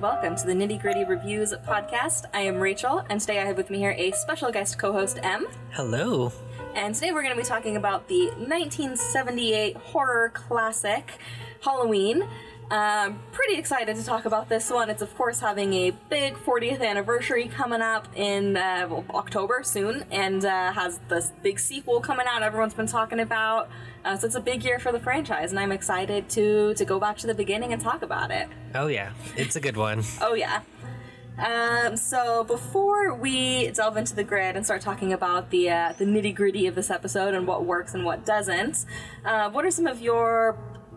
welcome to the Nitty Gritty Reviews podcast. I am Rachel, and today I have with me here a special guest co host, M. Hello. And today we're going to be talking about the 1978 horror classic, Halloween. Um, pretty excited to talk about this one. It's, of course, having a big 40th anniversary coming up in uh, well, October soon, and uh, has this big sequel coming out everyone's been talking about. Uh, so it's a big year for the franchise, and I'm excited to, to go back to the beginning and talk about it. Oh, yeah. It's a good one. Oh, yeah. Um, so before we delve into the grid and start talking about the uh, the nitty gritty of this episode and what works and what doesn't, uh, what are some of your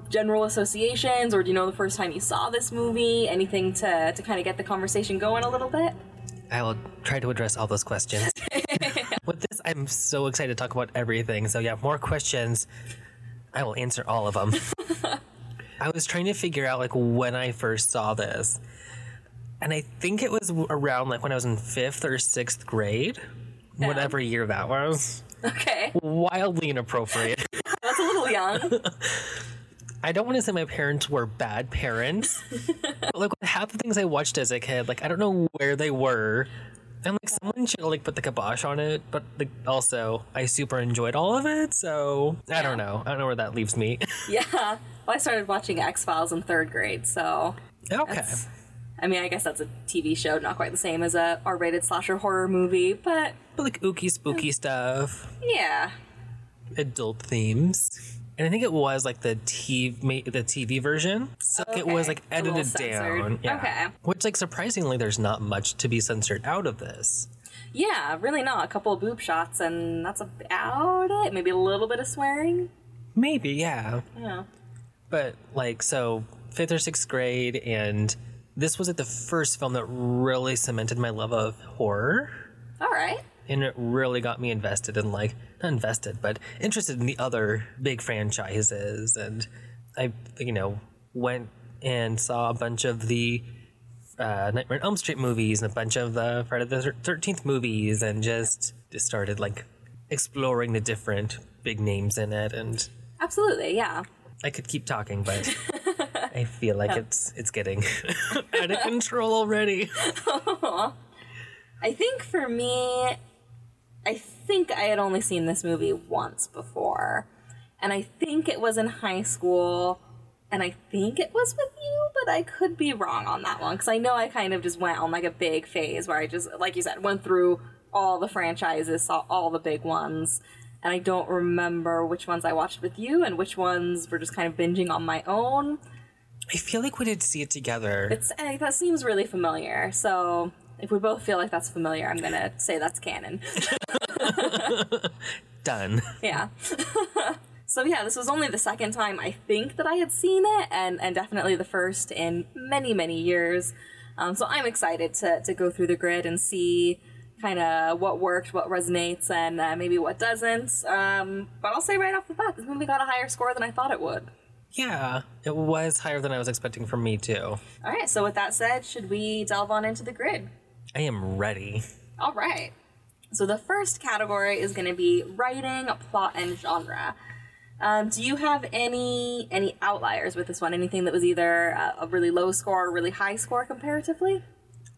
general associations, or do you know the first time you saw this movie? Anything to to kind of get the conversation going a little bit? I will try to address all those questions. With this, I'm so excited to talk about everything. So, yeah, more questions. I will answer all of them. I was trying to figure out like when I first saw this. And I think it was around like when I was in fifth or sixth grade, Yeah. whatever year that was. Okay, Wildly inappropriate. that's a little young. I don't want to say my parents were bad parents. but like half the things I watched as a kid, like I don't know where they were. And like someone should like put the kibosh on it, but like also I super enjoyed all of it, so I don't know. I don't know where that leaves me. yeah, well, I started watching X Files in third grade, so okay. I mean, I guess that's a TV show, not quite the same as a R-rated slasher horror movie, but But like ooky spooky stuff, yeah, adult themes. And I think it was like the TV, the TV version. So it was like edited down. Yeah. Okay. Which like surprisingly, there's not much to be censored out of this. Yeah, really not. A couple of boob shots, and that's about it. Maybe a little bit of swearing. Maybe, yeah. Yeah. But like so fifth or sixth grade and this was like the first film that really cemented my love of horror. All right. And it really got me invested in like not invested, but interested in the other big franchises. And I you know, went and saw a bunch of the uh, Nightmare on Elm Street movies and a bunch of the Friday the Thirteenth movies, and just just started like exploring the different big names in it. And Absolutely. Yeah. I could keep talking, but I feel like it's it's getting out of control already. I think for me, I think I had only seen this movie once before. And I think it was in high school. And I think it was with you, but I could be wrong on that one. Because I know I kind of just went on like a big phase where I just, like you said, went through all the franchises, saw all the big ones. And I don't remember which ones I watched with you and which ones were just kind of binging on my own. I feel like we did see it together. It's that seems really familiar. So if we both feel like that's familiar, I'm gonna say that's canon. Done. yeah. so yeah, this was only the second time I think that I had seen it, and and definitely the first in many many years. Um, so I'm excited to to go through the grid and see kind of what worked, what resonates, and uh, maybe what doesn't. Um, but I'll say right off the bat, this movie got a higher score than I thought it would. Yeah, it was higher than I was expecting from me too. All right. So with that said, should we delve on into the grid? I am ready. All right. So the first category is going to be writing, plot, and genre. Um, do you have any any outliers with this one? Anything that was either a, a really low score or really high score comparatively?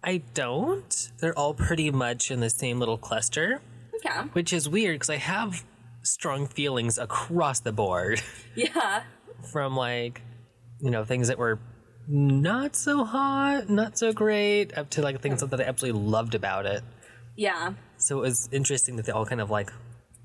I don't. They're all pretty much in the same little cluster, Okay. which is weird because I have strong feelings across the board Yeah. from like, you know, things that were not so hot, not so great, up to like things that I absolutely loved about it. Yeah. So it was interesting that they all kind of like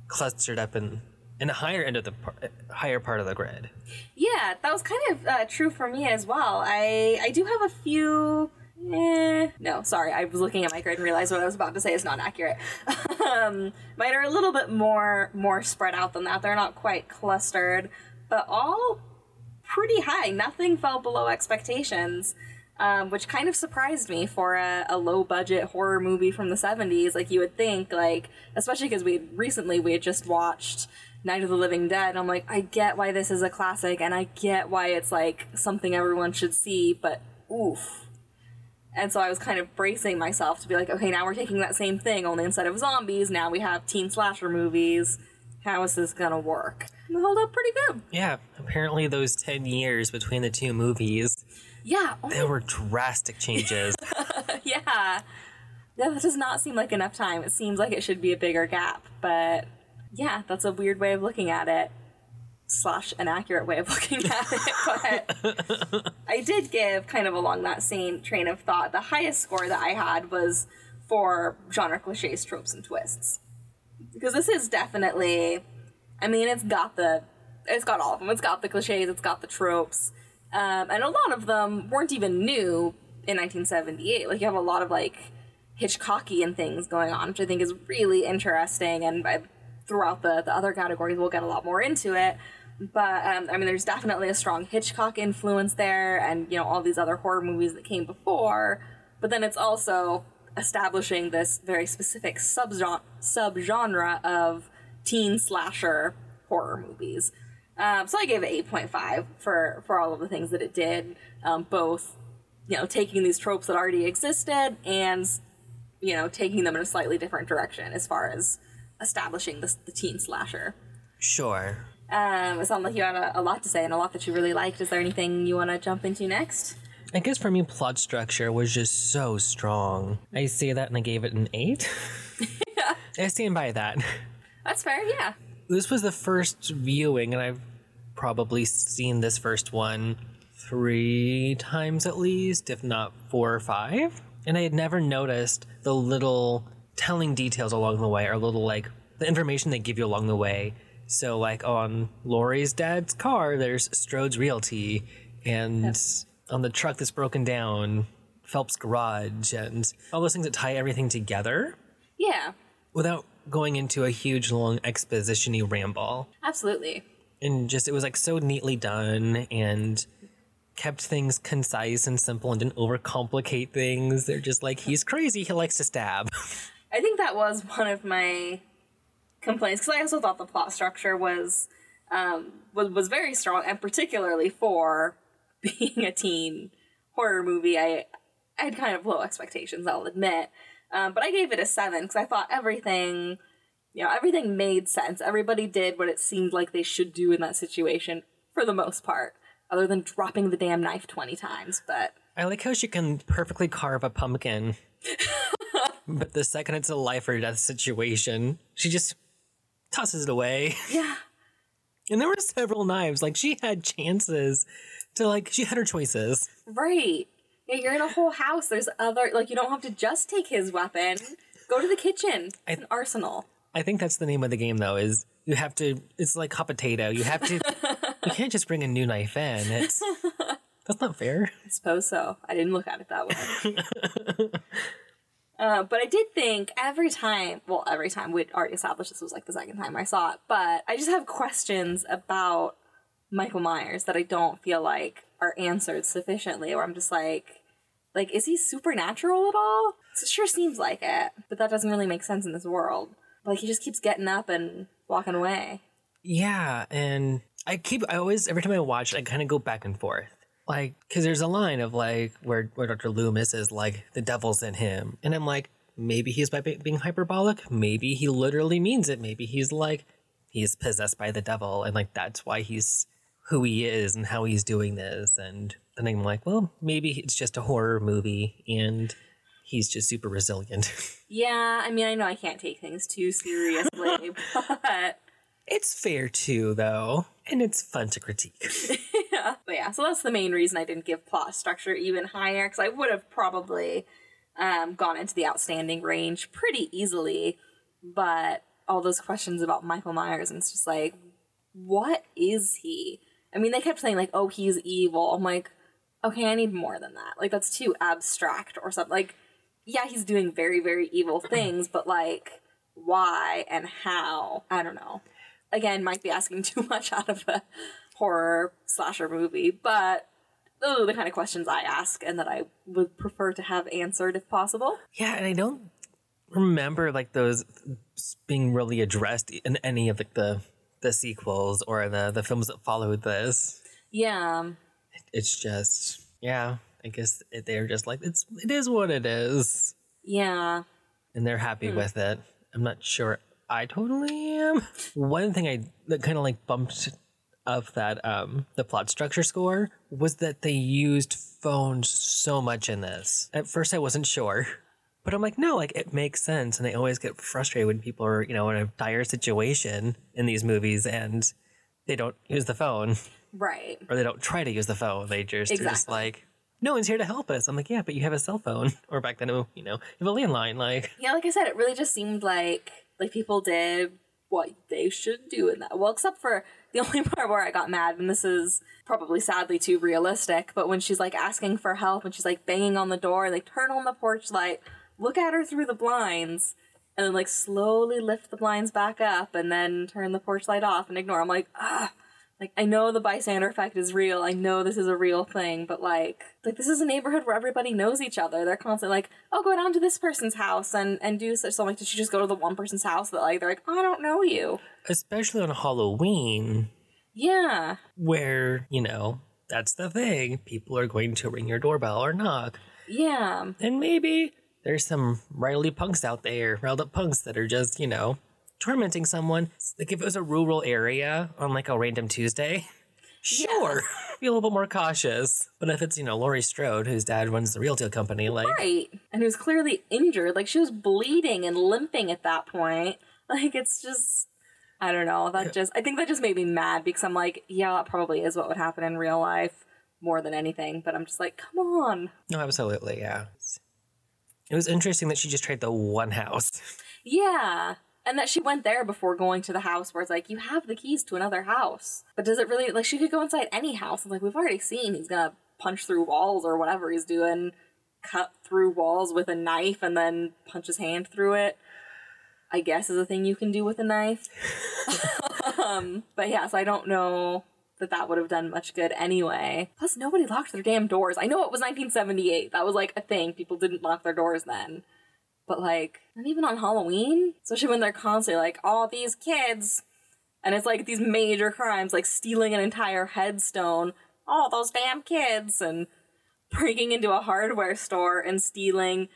clustered up in in a higher end of the par- higher part of the grid. Yeah, that was kind of uh, true for me as well. I I do have a few. Eh, no, sorry. I was looking at my grid and realized what I was about to say is not accurate. um, mine are a little bit more more spread out than that. They're not quite clustered, but all pretty high. Nothing fell below expectations. Um, which kind of surprised me for a, a low budget horror movie from the 70s. Like, you would think, like, especially because we recently we had just watched Night of the Living Dead. I'm like, I get why this is a classic, and I get why it's like something everyone should see, but oof. And so I was kind of bracing myself to be like, okay, now we're taking that same thing, only instead of zombies, now we have teen slasher movies. How is this gonna work? And up pretty good. Yeah, apparently those 10 years between the two movies Yeah. Oh there were drastic changes. yeah. Yeah, that does not seem like enough time. It seems like it should be a bigger gap, but yeah, that's a weird way of looking at it. Slash an accurate way of looking at it. But I did give kind of along that same train of thought. The highest score that I had was for genre cliches, tropes, and twists. Because this is definitely I mean, it's got the it's got all of them. It's got the cliches, it's got the tropes. Um, and a lot of them weren't even new in 1978. Like you have a lot of like Hitchcockian things going on, which I think is really interesting. And throughout the the other categories, we'll get a lot more into it. But um, I mean, there's definitely a strong Hitchcock influence there, and you know all these other horror movies that came before. But then it's also establishing this very specific subgenre subgenre of teen slasher horror movies. Um, so I gave it 8.5 for for all of the things that it did, um, both you know taking these tropes that already existed and you know taking them in a slightly different direction as far as establishing the, the teen slasher. Sure. Um, it sounded like you had a, a lot to say and a lot that you really liked. Is there anything you want to jump into next? I guess for me, plot structure was just so strong. I say that and I gave it an eight. yeah, I stand by that. that's fair. Yeah. This was the first viewing, and I've probably seen this first one three times at least, if not four or five. And I had never noticed the little telling details along the way, or little like the information they give you along the way. So, like on Laurie's dad's car, there's Strode's Realty, and on the truck that's broken down, Phelps Garage, and all those things that tie everything together Yeah. without going into a huge long exposition-y ramble Absolutely. and just it was like so neatly done and kept things concise and simple and didn't overcomplicate things they're just like he's crazy he likes to stab I think that was one of my complaints because I also thought the plot structure was um, was was very strong, and particularly for being a teen horror movie, I I had kind of low expectations. I'll admit, um, but I gave it a seven because I thought everything, you know, everything made sense. Everybody did what it seemed like they should do in that situation for the most part, other than dropping the damn knife twenty times. But i like how she can perfectly carve a pumpkin but the second it's a life or death situation she just tosses it away yeah, and there were several knives like she had chances to like she had her choices Right. Yeah, you're in a whole house. There's other like you don't have to just take his weapon. Go to the kitchen. It's an arsenal. I think that's the name of the game, though. Is you have to. It's like hot potato. You have to. you can't just bring a new knife in. It's that's not fair. I suppose so. I didn't look at it that way. uh, but I did think every time, well, every time we'd already established this was like the second time I saw it, but I just have questions about Michael Myers that I don't feel like are answered sufficiently. Where I'm just like, like, is he supernatural at all? It sure seems like it, but that doesn't really make sense in this world. Like he just keeps getting up and walking away. Yeah, and I keep. I always every time I watch, I kind of go back and forth. Like, because there's a line of like where where Dr. Loomis is like the devil's in him, and I'm like, maybe he's by being hyperbolic. Maybe he literally means it. Maybe he's like he's possessed by the devil, and like that's why he's who he is and how he's doing this. And then I'm like, well, maybe it's just a horror movie, and he's just super resilient. Yeah, I mean, I know I can't take things too seriously, but it's fair too, though, and it's fun to critique. yeah, but yeah. So that's the main reason I didn't give plot structure even higher because I would have probably um, gone into the outstanding range pretty easily. But all those questions about Michael Myers, and it's just like, what is he? I mean, they kept saying like, "Oh, he's evil." I'm like, okay, I need more than that. Like that's too abstract or something. Like, yeah, he's doing very, very evil things, but like, why and how? I don't know. Again, might be asking too much out of a horror slasher movie, but those are the kind of questions I ask and that I would prefer to have answered if possible. Yeah, and I don't remember like those being really addressed in any of like the the sequels or the the films that followed this. Yeah. It's just yeah, I guess it- they're just like it's it is what it is, Yeah. and they're happy with it. I'm not sure I totally am. One thing I that kind of like bumped of that um the plot structure score was that they used phones so much in this. At first I wasn't sure. But I'm like, no, like it makes sense. And I always get frustrated when people are, you know, in a dire situation in these movies and they don't use the phone Right. or they don't try to use the phone. They just, they're just Exactly. like, no one's here to help us. I'm like, yeah, but you have a cell phone. Or back then, you know, you have a landline. Like, Yeah, like I said, it really just seemed like like people did what they should do in that. Well, except for the only part where I got mad, and this is probably sadly too realistic, but when she's like asking for help and she's like banging on the door, like turn on the porch light, look at her through the blinds, and then like slowly lift the blinds back up and then turn the porch light off and ignore. I'm like, ah. Like I know the bystander effect is real. I know this is a real thing, but like like this is a neighborhood where everybody knows each other. They're constantly like, "Oh, go down to this person's house and and do such." So I'm like, did she just go to the one person's house that like they're like, "I don't know you." especially on Halloween, Yeah, where, you know, that's the thing. People are going to ring your doorbell or knock. yeah, And maybe there's some riley punks out there, riled up punks that are just, you know, tormenting someone. Like if it was a rural area on like a random Tuesday, sure, be a little bit more cautious. But if it's, you know, Laurie Strode, whose dad runs the real deal company, like, right. And who's clearly injured. Like she was bleeding and limping at that point. Like it's just. I don't know. That just I think that just made me mad because I'm like, yeah, that probably is what would happen in real life more than anything. But I'm just like, come on. no, absolutely, yeah. It was interesting that she just tried the one house. Yeah. And that she went there before going to the house where it's like, you have the keys to another house. But does it really, like, she could go inside any house. And, like, we've already seen he's gonna punch through walls or whatever he's doing, cut through walls with a knife and then punch his hand through it. I guess is a thing you can do with a knife. um, but yeah, so I don't know that that would have done much good anyway. Plus, nobody locked their damn doors. I know it was 1978. That was like a thing. People didn't lock their doors then. But like, not even on Halloween? Especially when they're constantly like, all these kids. And it's like these major crimes, like stealing an entire headstone. Oh, those damn kids. And breaking into a hardware store and stealing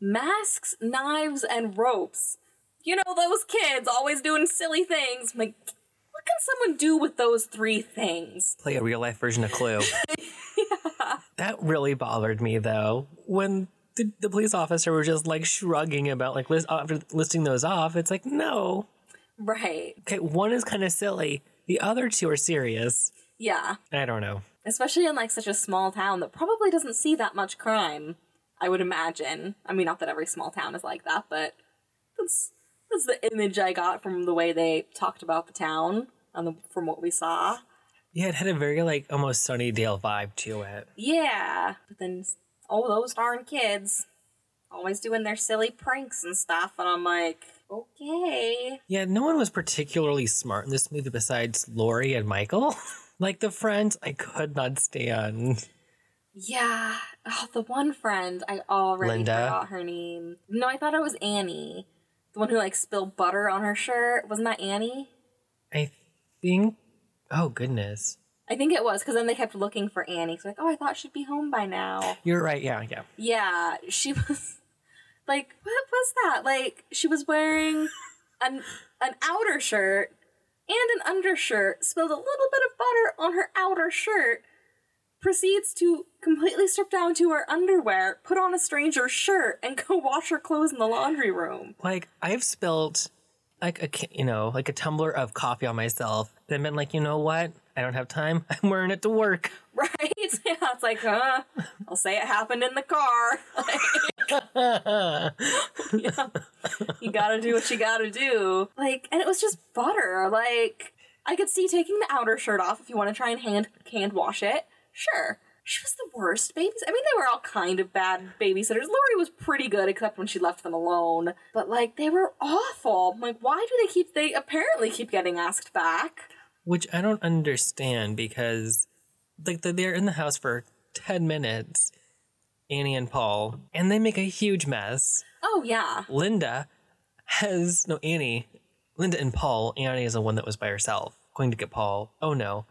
masks, knives, and ropes. You know, those kids always doing silly things. I'm like, can someone do with those three things? Play a real life version of Clue. That really bothered me though. When the, the police officer was just like shrugging about like list, after listing those off, it's like, no. Right. Okay, one is kind of silly. The other two are serious. Yeah. I don't know. especially in like such a small town that probably doesn't see that much crime i would imagine i mean not that every small town is like that but that's that's the image i got from the way they talked about the town the, from what we saw Yeah, it had a very like almost Sunnydale vibe to it. yeah but then oh those darn kids always doing their silly pranks and stuff and i'm like okay Yeah, no one was particularly smart in this movie besides Laurie and Michael. like the friends, I could not stand. yeah oh, the one friend i already Linda? forgot her name no i thought it was annie the one who like spilled butter on her shirt wasn't that annie I think. Oh goodness, I think it was because then they kept looking for Annie. So like, oh, I thought she'd be home by now. you're right. Yeah, yeah. Yeah, she was like, what was that? Like, she was wearing an an outer shirt and an undershirt. Spilled a little bit of butter on her outer shirt. Proceeds to completely strip down to her underwear, put on a stranger's shirt, and go wash her clothes in the laundry room. Like I've spilled like a you know like a tumbler of coffee on myself. Then been like, you know what? I don't have time. I'm wearing it to work. Right? Yeah, it's like, huh? I'll say it happened in the car. Like, yeah. You gotta do what you gotta do. Like, and it was just butter. Like, I could see taking the outer shirt off if you want to try and hand hand wash it. Sure. She was the worst babies. I mean, they were all kind of bad babysitters. Laurie was pretty good, except when she left them alone. But like, they were awful. I'm like, why do they keep? They apparently keep getting asked back. Which I don't understand because like they're- they're in the house for 10 minutes, Annie and Paul, and they make a huge mess. Oh yeah, Linda has no Annie. Linda and Paul. Annie is the one that was by herself going to get Paul. Oh no.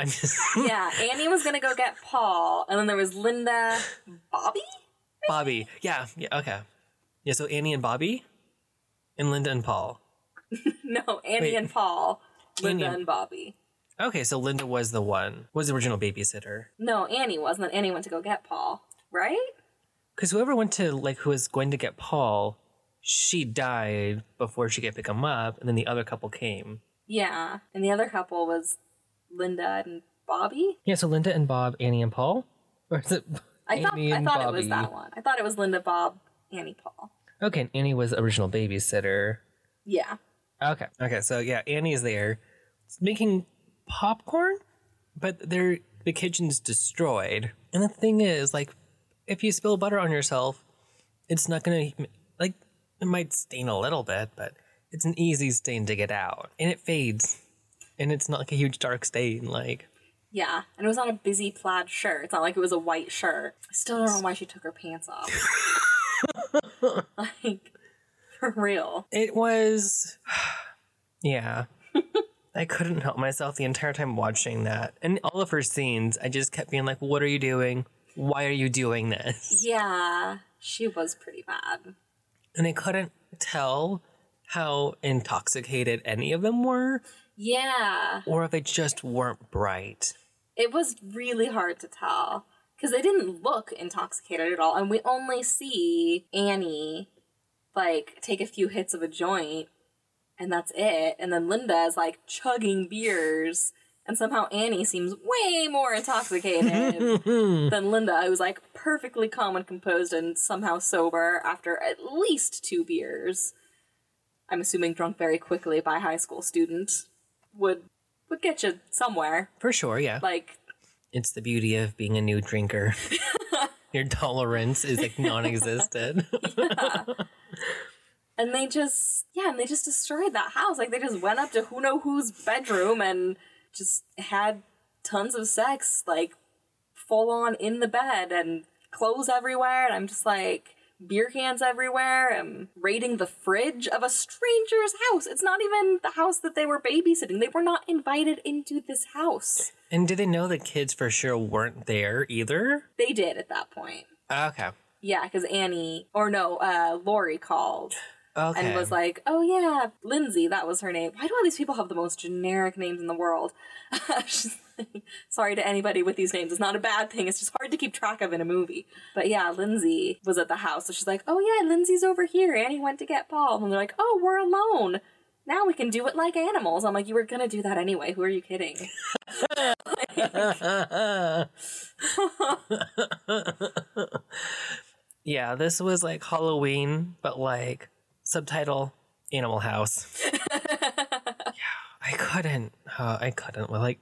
I'm just yeah. Annie was gonna go get Paul, and then there was Linda, Bobby. Bobby. Yeah, yeah, okay. Yeah, so Annie and Bobby and Linda and Paul. No, Annie Wait. and Paul, Linda Annie- and Bobby. Okay, so Linda was the one, was the original babysitter. No, Annie was, and then Annie went to go get Paul, right? Because whoever went to, like, who was going to get Paul, she died before she could pick him up, and then the other couple came. Yeah, and the other couple was Linda and Bobby. Yeah, so Linda and Bob, Annie and Paul? Or is it I thought Annie I thought it was that one. I thought it was Linda, Bob, Annie, Paul. Okay, and Annie was original babysitter. Yeah. Okay. Okay. So yeah, Annie's there making popcorn, but they're the kitchen's destroyed. And the thing is, like, if you spill butter on yourself, it's not gonna like it might stain a little bit, but it's an easy stain to get out, and it fades, and it's not like a huge dark stain. Like, Yeah, and it was on a busy plaid shirt. It's not like it was a white shirt. I still don't know why she took her pants off. like, for real. it was, yeah. I couldn't help myself the entire time watching that. And all of her scenes, I just kept being like, what are you doing? Why are you doing this? Yeah, she was pretty bad. And I couldn't tell how intoxicated any of them were, Yeah, or if they just weren't bright. it was really hard to tell because they didn't look intoxicated at all, and we only see Annie like take a few hits of a joint, and that's it. And then Linda is like chugging beers, and somehow Annie seems way more intoxicated than Linda, who's like perfectly calm and composed and somehow sober after at least two beers. I'm assuming drunk very quickly by high school student would would get you somewhere. For sure, yeah. Like It's the beauty of being a new drinker. Your tolerance is like non existent. and they just yeah, and they just destroyed that house. Like they just went up to who know whose bedroom and just had tons of sex, like full on in the bed and clothes everywhere. And I'm just like beer cans everywhere and raiding the fridge of a stranger's house. It's not even the house that they were babysitting. They were not invited into this house. and did they know the kids for sure weren't there either? They did at that point. Okay. Yeah, because Annie, or no, uh, Laurie called Okay. and was like, "Oh yeah, Lindsey, that was her name." Why do all these people have the most generic names in the world? Sorry to anybody with these names. It's not a bad thing. It's just hard to keep track of in a movie. But yeah, Lindsey was at the house, so she's like, "Oh yeah, Lindsey's over here." Annie went to get Paul, and they're like, "Oh, we're alone." Now we can do it like animals. I'm like, you were gonna do that anyway. Who are you kidding? yeah, this was like Halloween, but like subtitle Animal House. yeah, I couldn't. Uh, I couldn't. Well, like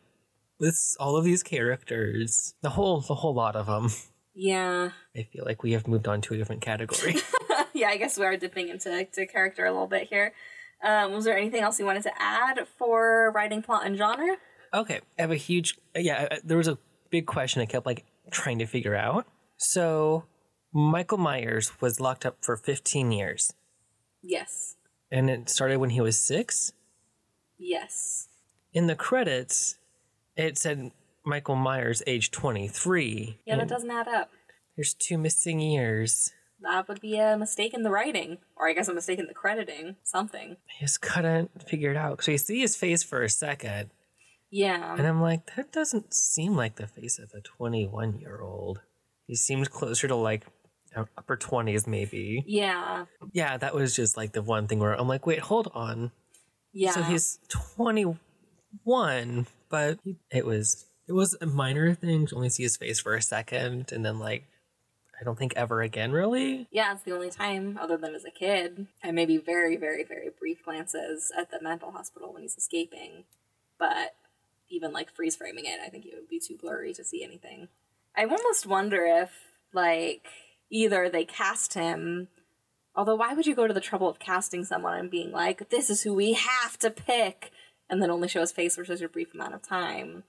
this, all of these characters, the whole, the whole lot of them. Yeah. I feel like we have moved on to a different category. yeah, I guess we are dipping into to character a little bit here. Um, was there anything else you wanted to add for writing, plot, and genre? Okay, I have a huge yeah. I- There was a big question I kept like trying to figure out. So, Michael Myers was locked up for 15 years, Yes. and it started when he was six. Yes. In the credits, it said Michael Myers, age 23. Yeah, that doesn't add up. There's two missing years. That would be a mistake in the writing, or I guess a mistake in the crediting. Something. I just couldn't figure it out. So you see his face for a second, Yeah. and I'm like, that doesn't seem like the face of a 21 year old. He seems closer to like upper 20s, maybe. Yeah. Yeah, that was just like the one thing where I'm like, wait, hold on. Yeah. So he's 21, but it was it was a minor thing to only see his face for a second, and then like I don't think ever again, really. yeah, it's the only time, other than as a kid, and maybe very, very, very brief glances at the mental hospital when he's escaping. But even like freeze framing it, I think it would be too blurry to see anything. I almost wonder if, like, either they cast him, although why would you go to the trouble of casting someone and being like, this is who we have to pick, and then only show his face for such a brief amount of time?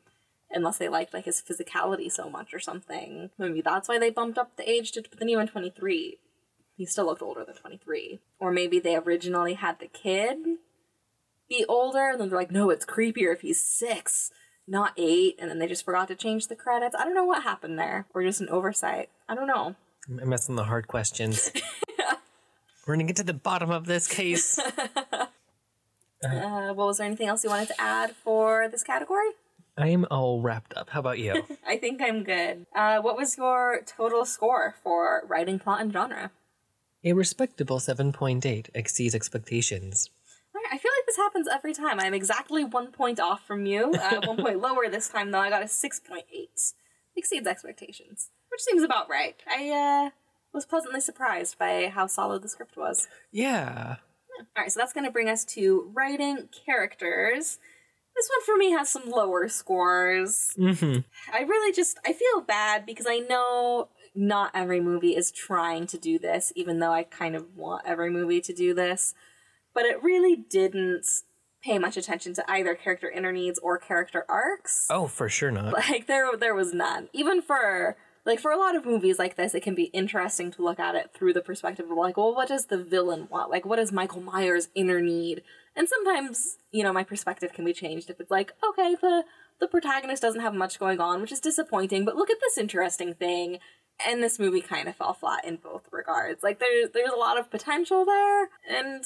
unless they liked like his physicality so much or something. Maybe that's why they bumped up the age to but then he went 23. He still looked older than 23. Or maybe they originally had the kid be older and then they're like, no, it's creepier if he's six, not eight. And then they just forgot to change the credits. I don't know what happened there. Or just an oversight. I don't know. I'm asking the hard questions. We're gonna get to the bottom of this case. Uh, what was there anything else you wanted to add for this category? I am all wrapped up. How about you? I think I'm good. Uh, what was your total score for writing, plot, and genre? A respectable 7.8 exceeds expectations. All right, I feel like this happens every time. I'm exactly one point off from you. Uh, one point lower this time, though. I got a 6.8. Exceeds expectations, which seems about right. I uh, was pleasantly surprised by how solid the script was. Yeah. All right, so that's going to bring us to writing characters. This one for me has some lower scores. Mm-hmm. I really just I feel bad because I know not every movie is trying to do this, even though I kind of want every movie to do this. But it really didn't pay much attention to either character inner needs or character arcs. Oh, for sure not. Like there there was none. Even for like for a lot of movies like this, it can be interesting to look at it through the perspective of like, well, what does the villain want? Like what does Michael Myers' inner need? And sometimes, you know, my perspective can be changed if it's like, okay, the the protagonist doesn't have much going on, which is disappointing, but look at this interesting thing. And this movie kind of fell flat in both regards. Like there's there's a lot of potential there, and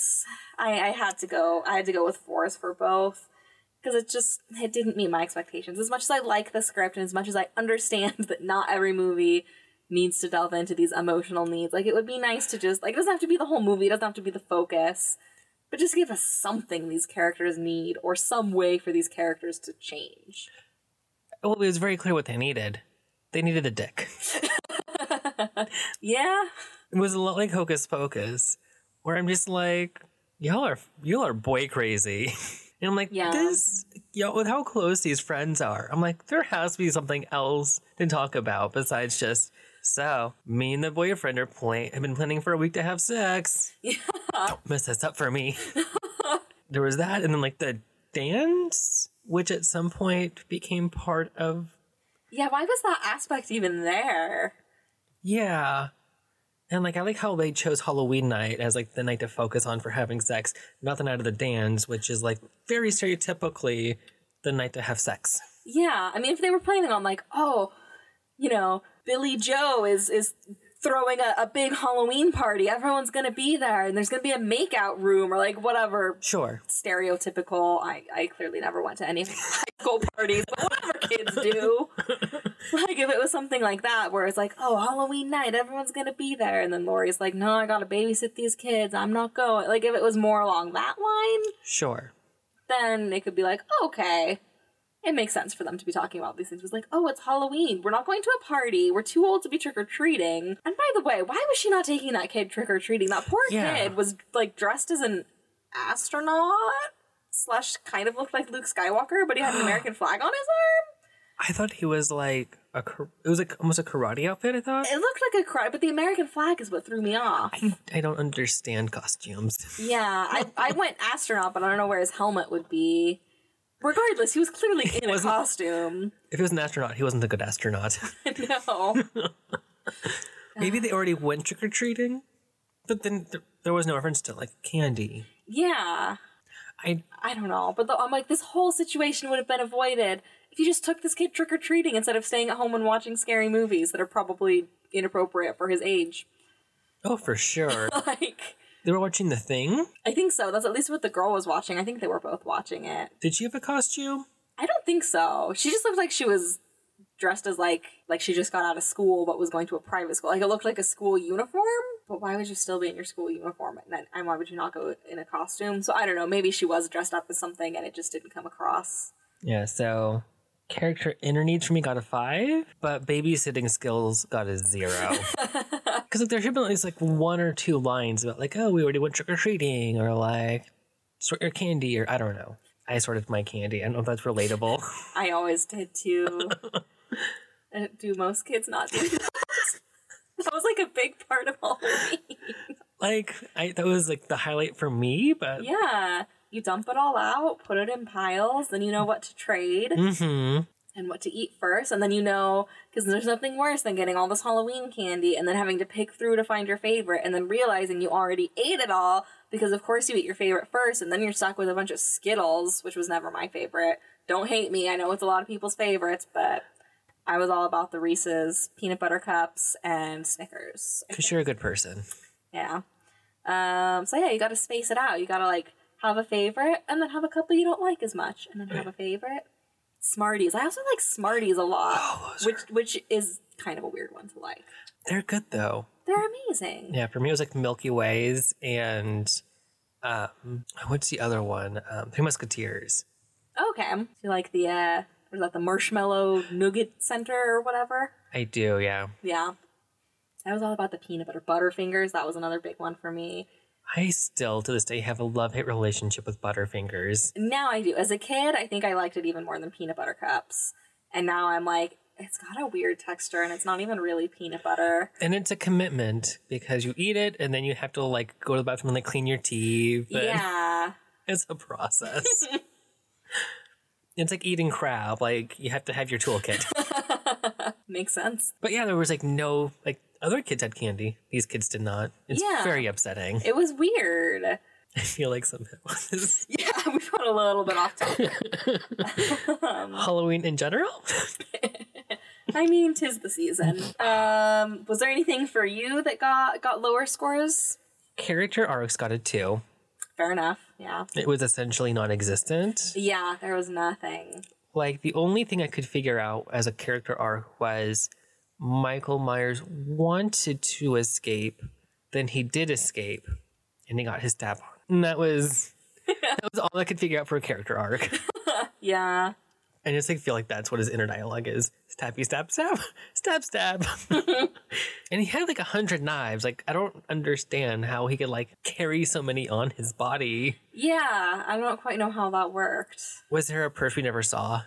I, I had to go. I had to go with fours for both because it just it didn't meet my expectations. As much as I like the script and as much as I understand that not every movie needs to delve into these emotional needs, like it would be nice to just like it doesn't have to be the whole movie. It doesn't have to be the focus but just give us something these characters need or some way for these characters to change. Well, it was very clear what they needed. They needed a dick. yeah. It was a lot like Hocus Pocus, where I'm just like, y'all are y'all are boy crazy. And I'm like, Yeah. this, you know, with how close these friends are, I'm like, there has to be something else to talk about besides just, so, me and the boyfriend are plan- have been planning for a week to have sex. Yeah. Don't mess this up for me. there was that, and then like the dance, which at some point became part of, Yeah, why was that aspect even there? yeah. And like I like how they chose Halloween night as like the night to focus on for having sex, not the night of the dance, which is like very stereotypically the night to have sex. Yeah, I mean, if they were planning on like, oh, you know, Billy Joe is is throwing a, a big Halloween party, everyone's gonna be there, and there's gonna be a makeout room or like whatever Sure. stereotypical. I I clearly never went to any high school parties, but whatever kids do. like if it was something like that, where it's like, oh, Halloween night, everyone's gonna be there, and then Laurie's like, no, I gotta babysit these kids, I'm not going. Like if it was more along that line, Sure. then it could be like, okay, it makes sense for them to be talking about these things. It was like, oh, it's Halloween. We're not going to a party. We're too old to be trick or treating. And by the way, why was she not taking that kid trick or treating? That poor Yeah. kid was like dressed as an astronaut slash kind of looked like Luke Skywalker, but he had an American flag on his arm. I thought he was like a it was like almost a karate outfit. I thought. It looked like a cry, but the American flag is what threw me off. I, I don't understand costumes. Yeah, I, I went astronaut, but I don't know where his helmet would be. Regardless, he was clearly in a costume. If he was an astronaut, he wasn't a good astronaut. no. Maybe they already went trick or treating, but then th- there was no reference to like candy. Yeah. I I don't know, but the, I'm like, this whole situation would have been avoided if you just took this kid trick or treating instead of staying at home and watching scary movies that are probably inappropriate for his age. oh for sure Like, they were watching the thing. I think so. That's at least what the girl was watching. I think they were both watching it. Did she have a costume? I don't think so. She just looked like she was dressed as like like she just got out of school but was going to a private school. Like it looked like a school uniform. But why would you still be in your school uniform and then and why would you not go in a costume? So I don't know. Maybe she was dressed up as something and it just didn't come across. Yeah. So character inner needs for me got a five, but babysitting skills got a zero. Because like there should be at least like one or two lines about like oh we already went trick or treating or like sort your candy or I don't know. I sorted my candy. I don't know if that's relatable. I always did too. Uh, do most kids not do that? that was like a big part of Halloween. like I that was like the highlight for me, but yeah. You dump it all out, put it in piles, then you know what to trade hmm and what to eat first, and then you know because there's nothing worse than getting all this Halloween candy and then having to pick through to find your favorite, and then realizing you already ate it all because of course you eat your favorite first, and then you're stuck with a bunch of Skittles, which was never my favorite. Don't hate me, I know it's a lot of people's favorites, but I was all about the Reese's peanut butter cups and Snickers. because you're a good person. Yeah. Um, so yeah, you gotta space it out. You gotta like have a favorite and then have a couple you don't like as much and then have a favorite. Smarties. I also like Smarties a lot, Oh, which which is kind of a weird one to like. They're good though. They're amazing. Yeah, for me it was like Milky Ways and um, what's the other one? Um, Three Musketeers. Okay. So you like the uh was that the marshmallow nougat center or whatever? I do, yeah. Yeah. That was all about the peanut butter butterfingers. That was another big one for me. I still to this day have a love hate relationship with Butterfingers. Now I do. As a kid, I think I liked it even more than peanut butter cups. And now I'm like, it's got a weird texture and it's not even really peanut butter. And it's a commitment because you eat it and then you have to like go to the bathroom and like clean your teeth. Yeah. It's a process. it's like eating crab. Like you have to have your toolkit. Makes sense. but yeah, there was like no like other kids had candy. These kids did not. It's Yeah. very upsetting. It was weird. I feel like some it was Yeah, we got a little bit off topic. Halloween in general. I mean, tis the season. Um, was there anything for you that got got lower scores? Character arcs got a two. Fair enough. Yeah. It was essentially non-existent. Yeah, there was nothing. Like the only thing I could figure out as a character arc was Michael Myers wanted to escape, then he did escape, and he got his stab on. And that was that was all I could figure out for a character arc. Yeah. I just like feel like that's what his inner dialogue is. Stabby stab stab stab stab. and he had like a hundred knives. Like I don't understand how he could like carry so many on his body. Yeah, I don't quite know how that worked. Was there a purse we never saw?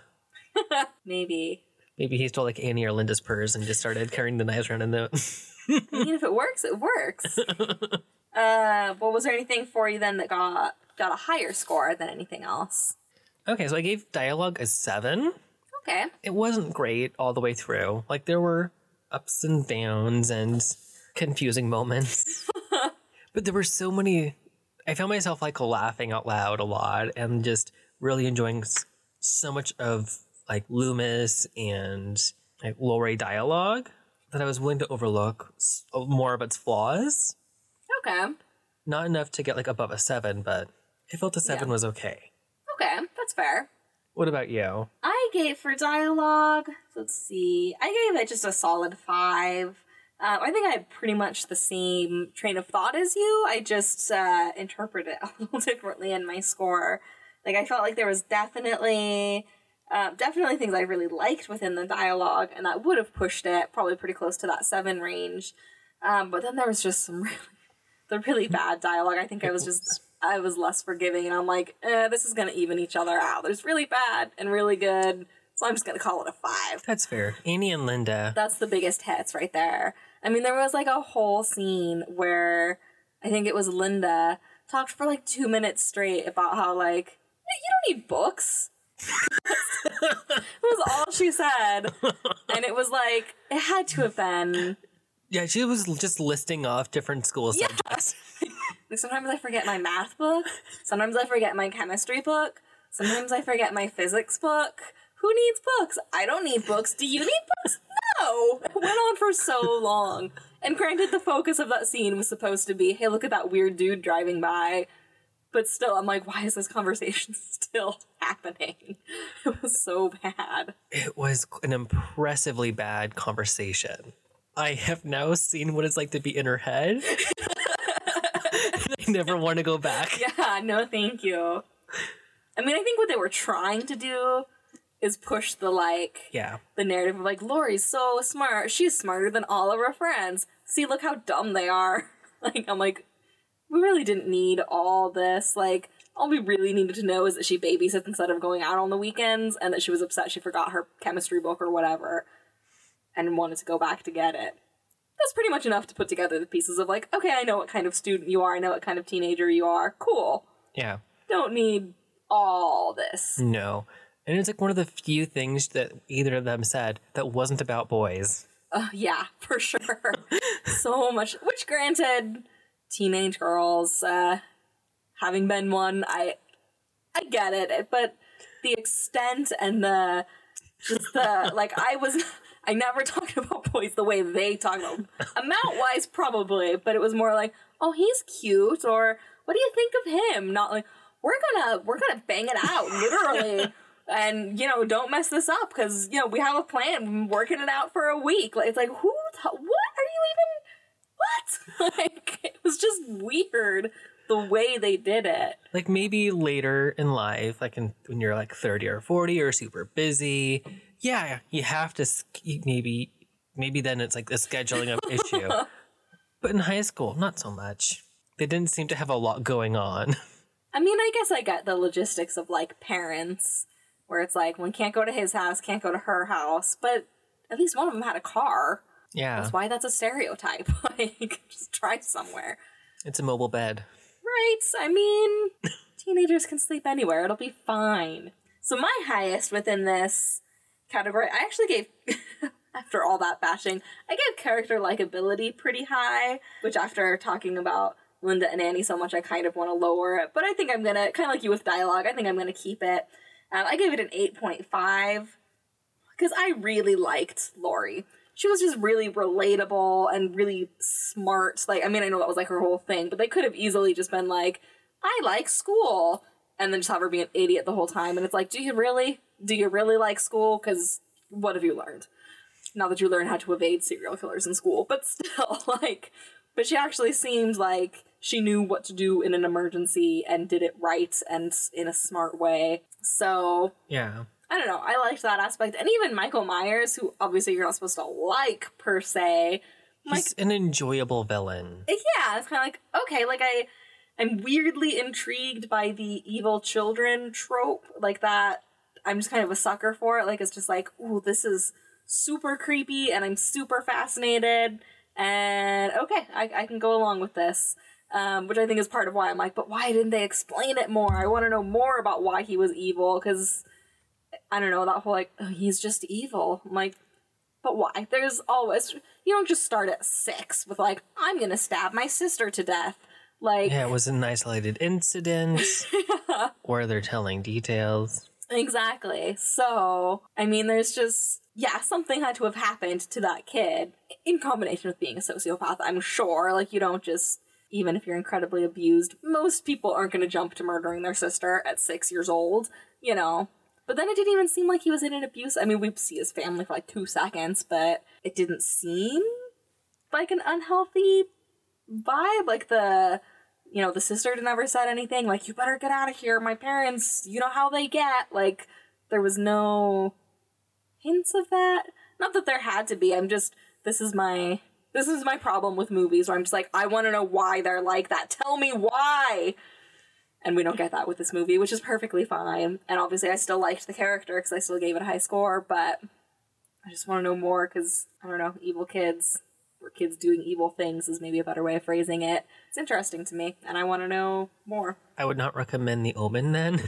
Maybe. Maybe he stole like Annie or Linda's purse and just started carrying the knives around in the I mean, if it works, it works. uh, well, was there anything for you then that got got a higher score than anything else? Okay, so I gave dialogue a seven. Okay. It wasn't great all the way through. Like there were ups and downs and confusing moments. but there were so many I found myself like laughing out loud a lot and just really enjoying so much of like Loomis and like Laurie dialogue that I was willing to overlook uh, more of its flaws. Okay. Not enough to get like above a seven, but I felt a seven Yeah. was okay. Okay, that's fair. What about you? I gave for dialogue. Let's see. I gave it just a solid five. Uh, I think I had pretty much the same train of thought as you. I just uh, interpret it a little differently in my score. Like I felt like there was definitely, uh, definitely things I really liked within the dialogue, and that would have pushed it probably pretty close to that seven range. Um, but then there was just some really, the really bad dialogue. I think I was just I was less forgiving, and I'm like, eh, this is gonna even each other out. There's really bad and really good, so I'm just gonna call it a five. That's fair. Annie and Linda. That's the biggest hits right there. I mean, there was like a whole scene where I think it was Linda talked for like two minutes straight about how like "Hey, you don't need books. it was all she said, and it was like it had to have been. Yeah, she was just listing off different school subjects. Like sometimes I forget my math book. Sometimes I forget my chemistry book. Sometimes I forget my physics book. Who needs books? I don't need books. Do you need books? No. It went on for so long. And granted, the focus of that scene was supposed to be, hey, look at that weird dude driving by. But still, I'm like, why is this conversation still happening? It was so bad. It was an impressively bad conversation. I have now seen what it's like to be in her head. I never want to go back. Yeah, no, thank you. I mean, I think what they were trying to do is push the like Yeah. the narrative of like Laurie's so smart. She's smarter than all of her friends. See, look how dumb they are. Like I'm like, we really didn't need all this. Like all we really needed to know is that she babysits instead of going out on the weekends, and that she was upset she forgot her chemistry book or whatever, and wanted to go back to get it. That's pretty much enough to put together the pieces of like, okay, I know what kind of student you are. I know what kind of teenager you are. Cool. Yeah. Don't need all this. No. And it's like one of the few things that either of them said that wasn't about boys. Uh, yeah, for sure. so much. Which, granted, teenage girls, uh, having been one, I, I get it. But the extent and the just the like, I was. I never talked about boys the way they talk about amount wise, probably, but it was more like, "Oh, he's cute," or "What do you think of him?" Not like, "We're gonna we're gonna bang it out," literally. and you know, don't mess this up because you know we have a plan. We've been working it out for a week. Like it's like who? The, what are you even? What? like it was just weird the way they did it. Like maybe later in life, like in, when you're like 30 or 40 or super busy, yeah, you have to maybe maybe then it's like the scheduling of issue. But in high school, not so much. They didn't seem to have a lot going on. I mean, I guess I get the logistics of like parents, where it's like one can't go to his house, can't go to her house, but at least one of them had a car. Yeah, That's why that's a stereotype. like, just try somewhere. it's a mobile bed. Right. I mean, teenagers can sleep anywhere. It'll be fine. So my highest within this category, I actually gave after all that bashing, I gave character likability pretty high, which after talking about Lynda and Annie so much, I kind of want to lower it. But I think I'm gonna kind of like you with dialogue. I think I'm gonna keep it. Um, I gave it an eight point five because I really liked Laurie. She was just really relatable and really smart. Like, I mean, I know that was like her whole thing, but they could have easily just been like, I like school, and then just have her be an idiot the whole time. And it's like, do you really? Do you really like school? Because what have you learned? Now that you learn how to evade serial killers in school, but still, like, but she actually seemed like she knew what to do in an emergency and did it right and in a smart way. So Yeah. I don't know. I liked that aspect, and even Michael Myers, who obviously you're not supposed to like per se. Like, He's an enjoyable villain. Uh, yeah, it's kind of like okay, like I, I'm weirdly intrigued by the evil children trope, like that. I'm just kind of a sucker for it. Like it's just like, ooh, this is super creepy, and I'm super fascinated. And okay, I, I can go along with this. Um, which I think is part of why I'm like, but why didn't they explain it more? I want to know more about why he was evil, because I don't know, that whole like, oh, he's just evil. I'm like, but why? There's always, you don't just start at six with like, I'm gonna stab my sister to death. Like, Yeah, it was an isolated incident where they're telling details. exactly. So, I mean, there's just, yeah, something had to have happened to that kid in combination with being a sociopath, I'm sure. Like, you don't just, even if you're incredibly abused, most people aren't gonna jump to murdering their sister at six years old, you know? But then it didn't even seem like he was in an abuse. I mean, we see his family for like two seconds, but it didn't seem like an unhealthy vibe. Like the, you know, the sister never said anything. Like, you better get out of here. My parents, you know how they get. Like, there was no hints of that. Not that there had to be. I'm just, this is my. This is my problem with movies where I'm just like, I want to know why they're like that. Tell me why and we don't get that with this movie, which is perfectly fine. And obviously, I still liked the character because I still gave it a high score, but I just want to know more because I don't know, evil kids or kids doing evil things is maybe a better way of phrasing it. It's interesting to me, and I want to know more. I would not recommend the Omen then.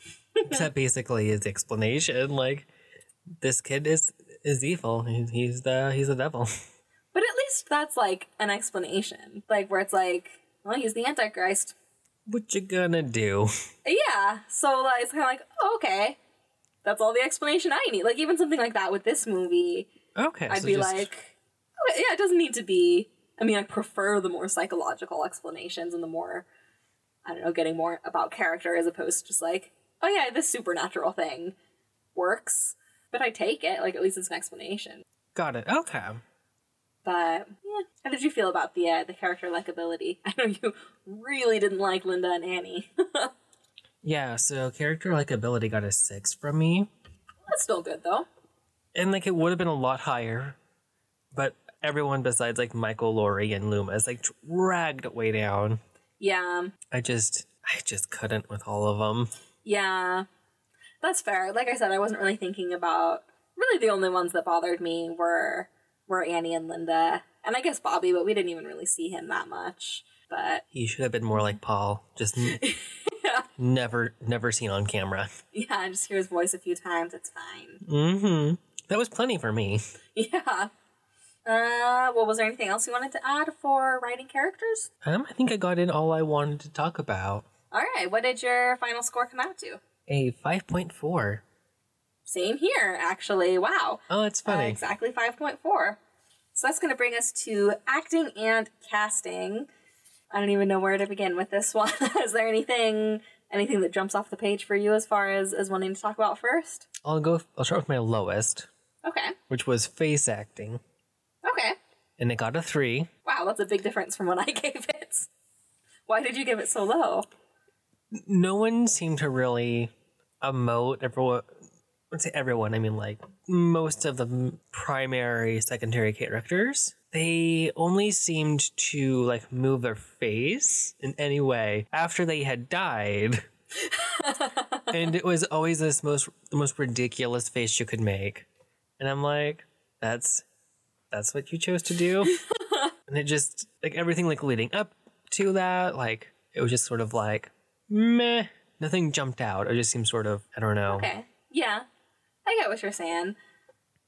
that basically is the explanation. Like, this kid is is evil. He's, he's the he's the devil. But at least that's like an explanation, like where it's like, well, he's the Antichrist. What you gonna do? Yeah, so like, it's kind of like, oh, okay, that's all the explanation I need. Like even something like that with this movie, Okay, I'd so be just- like, yeah, it doesn't need to be. I mean, I prefer the more psychological explanations and the more, I don't know, getting more about character as opposed to just like, oh yeah, this supernatural thing works. But I take it, like at least it's an explanation. got it. Okay. But yeah, how did you feel about the uh, the character likability? I know you really didn't like Lynda and Annie. Yeah, so character likability got a six from me. That's still good though. And like it would have been a lot higher, but everyone besides like Michael, Laurie, and Loomis like dragged way down. Yeah, I just I just couldn't with all of them. yeah, that's fair. Like I said, I wasn't really thinking about. Really, the only ones that bothered me were were Annie and Lynda, and I guess Bobby, but we didn't even really see him that much. But He should have been more like Paul, just yeah, never never seen on camera. yeah, I just hear his voice a few times. It's fine. Mm-hmm. That was plenty for me. Yeah. Uh, well, was there anything else you wanted to add for writing characters? Um, I think I got in all I wanted to talk about. All right, what did your final score come out to? A five point four. Same here, actually. Wow. Oh, it's Uh, funny. exactly 5.4. So that's going to bring us to acting and casting. I don't even know where to begin with this one. Is there anything anything that jumps off the page for you as far as as wanting to talk about first? I'll go. I'll start with my lowest, Okay. which was face acting, Okay. and it got a three. Wow, that's a big difference from what I gave it. Why did you give it so low? No one seemed to really emote. Everyone, I say everyone. I mean, like most of the primary, secondary characters. They only seemed to like move their face in any way after they had died. and it was always this most the most ridiculous face you could make. And I'm like, that's that's what you chose to do. and it just like everything like leading up to that, like it was just sort of like meh. Nothing jumped out. It just seemed sort of I don't know. Okay. Yeah. I get what you're saying.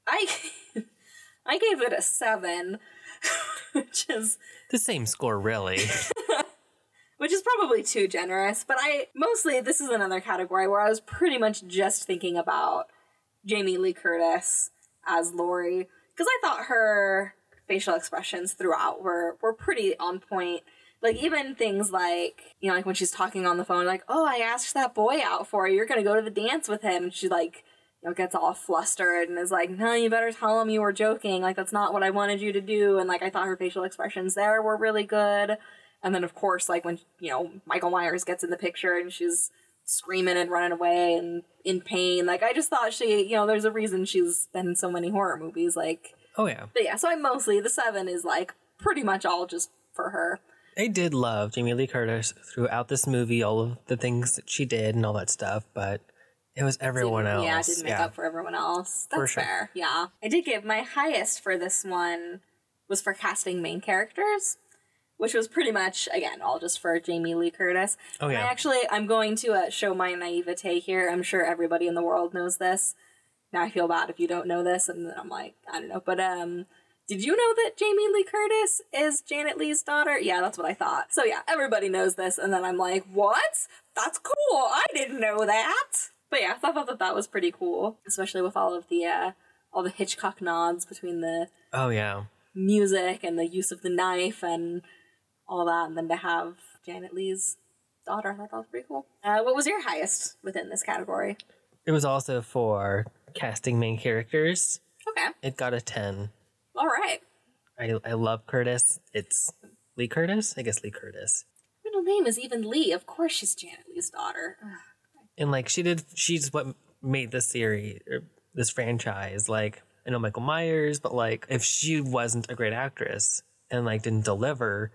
I I gave it a seven, which is The same score really. which is probably too generous, but I mostly this is another category where I was pretty much just thinking about Jamie Lee Curtis as Laurie because I thought her facial expressions throughout were were pretty on point. Like even things like you know like when she's talking on the phone like oh I asked that boy out for you. You're gonna go to the dance with him. And she like you know gets all flustered and is like no you better tell him you were joking. Like that's not what I wanted you to do. And like I thought her facial expressions there were really good. And then of course like when you know Michael Myers gets in the picture and she's screaming and running away and in pain like I just thought she you know there's a reason she's been in so many horror movies like oh yeah. but yeah so I mostly the seven is like pretty much all just for her I did love Jamie Lee Curtis throughout this movie, all of the things that she did and all that stuff, but it was everyone else. Yeah, it didn't make up for everyone else. That's For sure. fair. Yeah. I did give my highest for this one was for casting main characters, which was pretty much again all just for Jamie Lee Curtis. Oh, yeah. I actually I'm going to uh, show my naivete here. I'm sure everybody in the world knows this. Now I feel bad if you don't know this, and then I'm like I don't know, but um. Did you know that Jamie Lee Curtis is Janet Leigh's daughter? Yeah, that's what I thought. So yeah, everybody knows this, and then I'm like, what? That's cool. I didn't know that. But yeah, I thought that that was pretty cool, especially with all of the uh, all the Hitchcock nods between the Oh yeah. music and the use of the knife and all that, and then to have Janet Leigh's daughter, I thought that was pretty cool. Uh, what was your highest within this category? It was also for casting main characters. Okay, It got a 10. all right. I, I love Curtis. It's Lee Curtis? I guess Lee Curtis. Her middle name is even Lee. Of course, she's Janet Leigh's daughter. Ugh. And like she did, she's what made this series, or this franchise. Like, I know Michael Myers, but like if she wasn't a great actress and like didn't deliver,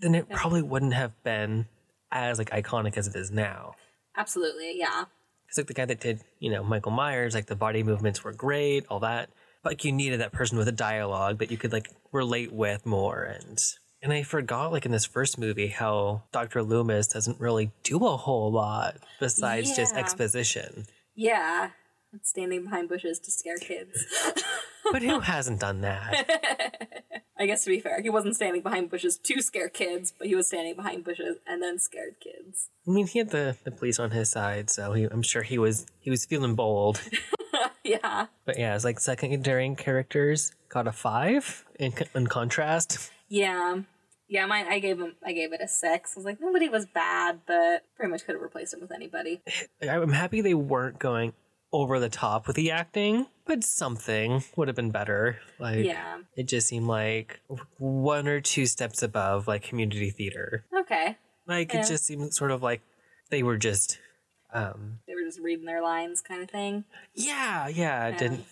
then it probably wouldn't have been as like iconic as it is now. Absolutely, yeah. It's like the guy that did, you know, Michael Myers, like the body movements were great, all that. But like you needed that person with a dialogue that you could like relate with more and and I forgot like in this first movie how Dr. Loomis doesn't really do a whole lot besides just exposition. Yeah. Standing behind bushes to scare kids. But who hasn't done that? I guess to be fair, he wasn't standing behind bushes to scare kids, but he was standing behind bushes and then scared kids. I mean, he had the, the police on his side, so he, I'm sure he was he was feeling bold. yeah. But yeah, it's like secondary characters got a five in, in contrast. Yeah. Yeah, mine I gave him I gave it a six. I was like, nobody was bad, but pretty much could have replaced him with anybody. I'm happy they weren't going over the top with the acting, but something would have been better. Like, Yeah. it just seemed like one or two steps above like community theater. Okay. Like, Yeah. it just seemed sort of like they were just, um, They were just reading their lines kind of thing. yeah, yeah, it Yeah. didn't.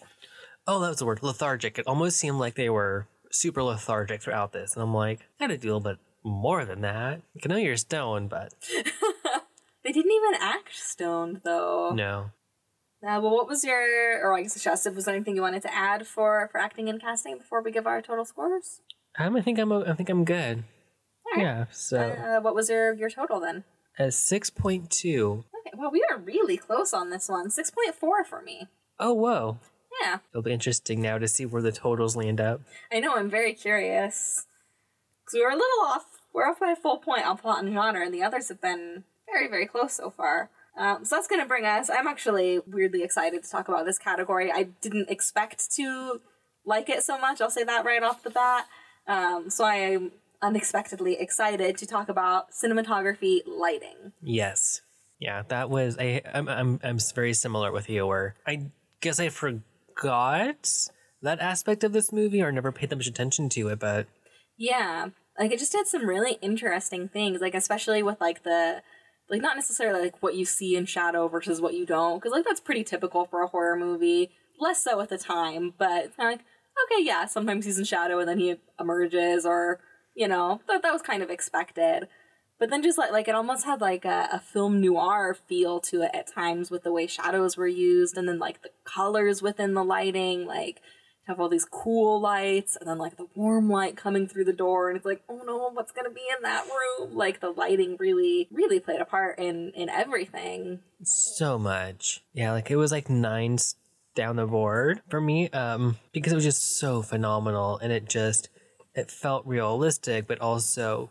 Oh, that was the word lethargic. It almost seemed like they were super lethargic throughout this. And I'm like, I gotta do a little bit more than that. I know you're stoned, but They didn't even act stoned though. no. Uh, well, what was your, or I guess Shasta, was there anything you wanted to add for for acting and casting before we give our total scores? Um, I think I'm, I think I'm good. Alright. Yeah, so Uh, what was your your total then? a 6.2. Okay, well, we are really close on this one. Six point four for me. Oh, whoa. Yeah, It'll be interesting now to see where the totals land up. I know. I'm very curious because we were a little off. We're off by a full point on plot and genre, and the others have been very, very close so far. Um, so that's going to bring us. I'm actually weirdly excited to talk about this category. I didn't expect to like it so much. I'll say that right off the bat. Um, so I am unexpectedly excited to talk about cinematography lighting. Yes. Yeah, that was I. I'm I'm I'm very similar with you. Where I guess I forgot that aspect of this movie, or never paid that much attention to it. But Yeah, like it just did some really interesting things, like especially with like the like not necessarily like what you see in shadow versus what you don't, because like that's pretty typical for a horror movie. Less so at the time, but like okay, yeah, sometimes he's in shadow and then he emerges, or you know that that was kind of expected. But then just like like it almost had like a, a film noir feel to it at times with the way shadows were used, and then like the colors within the lighting, like have all these cool lights and then like the warm light coming through the door and it's like oh no what's gonna be in that room? Like the lighting really really played a part in in everything. So much, yeah, like it was like nines down the board for me, um, because it was just so phenomenal, and it just it felt realistic, but also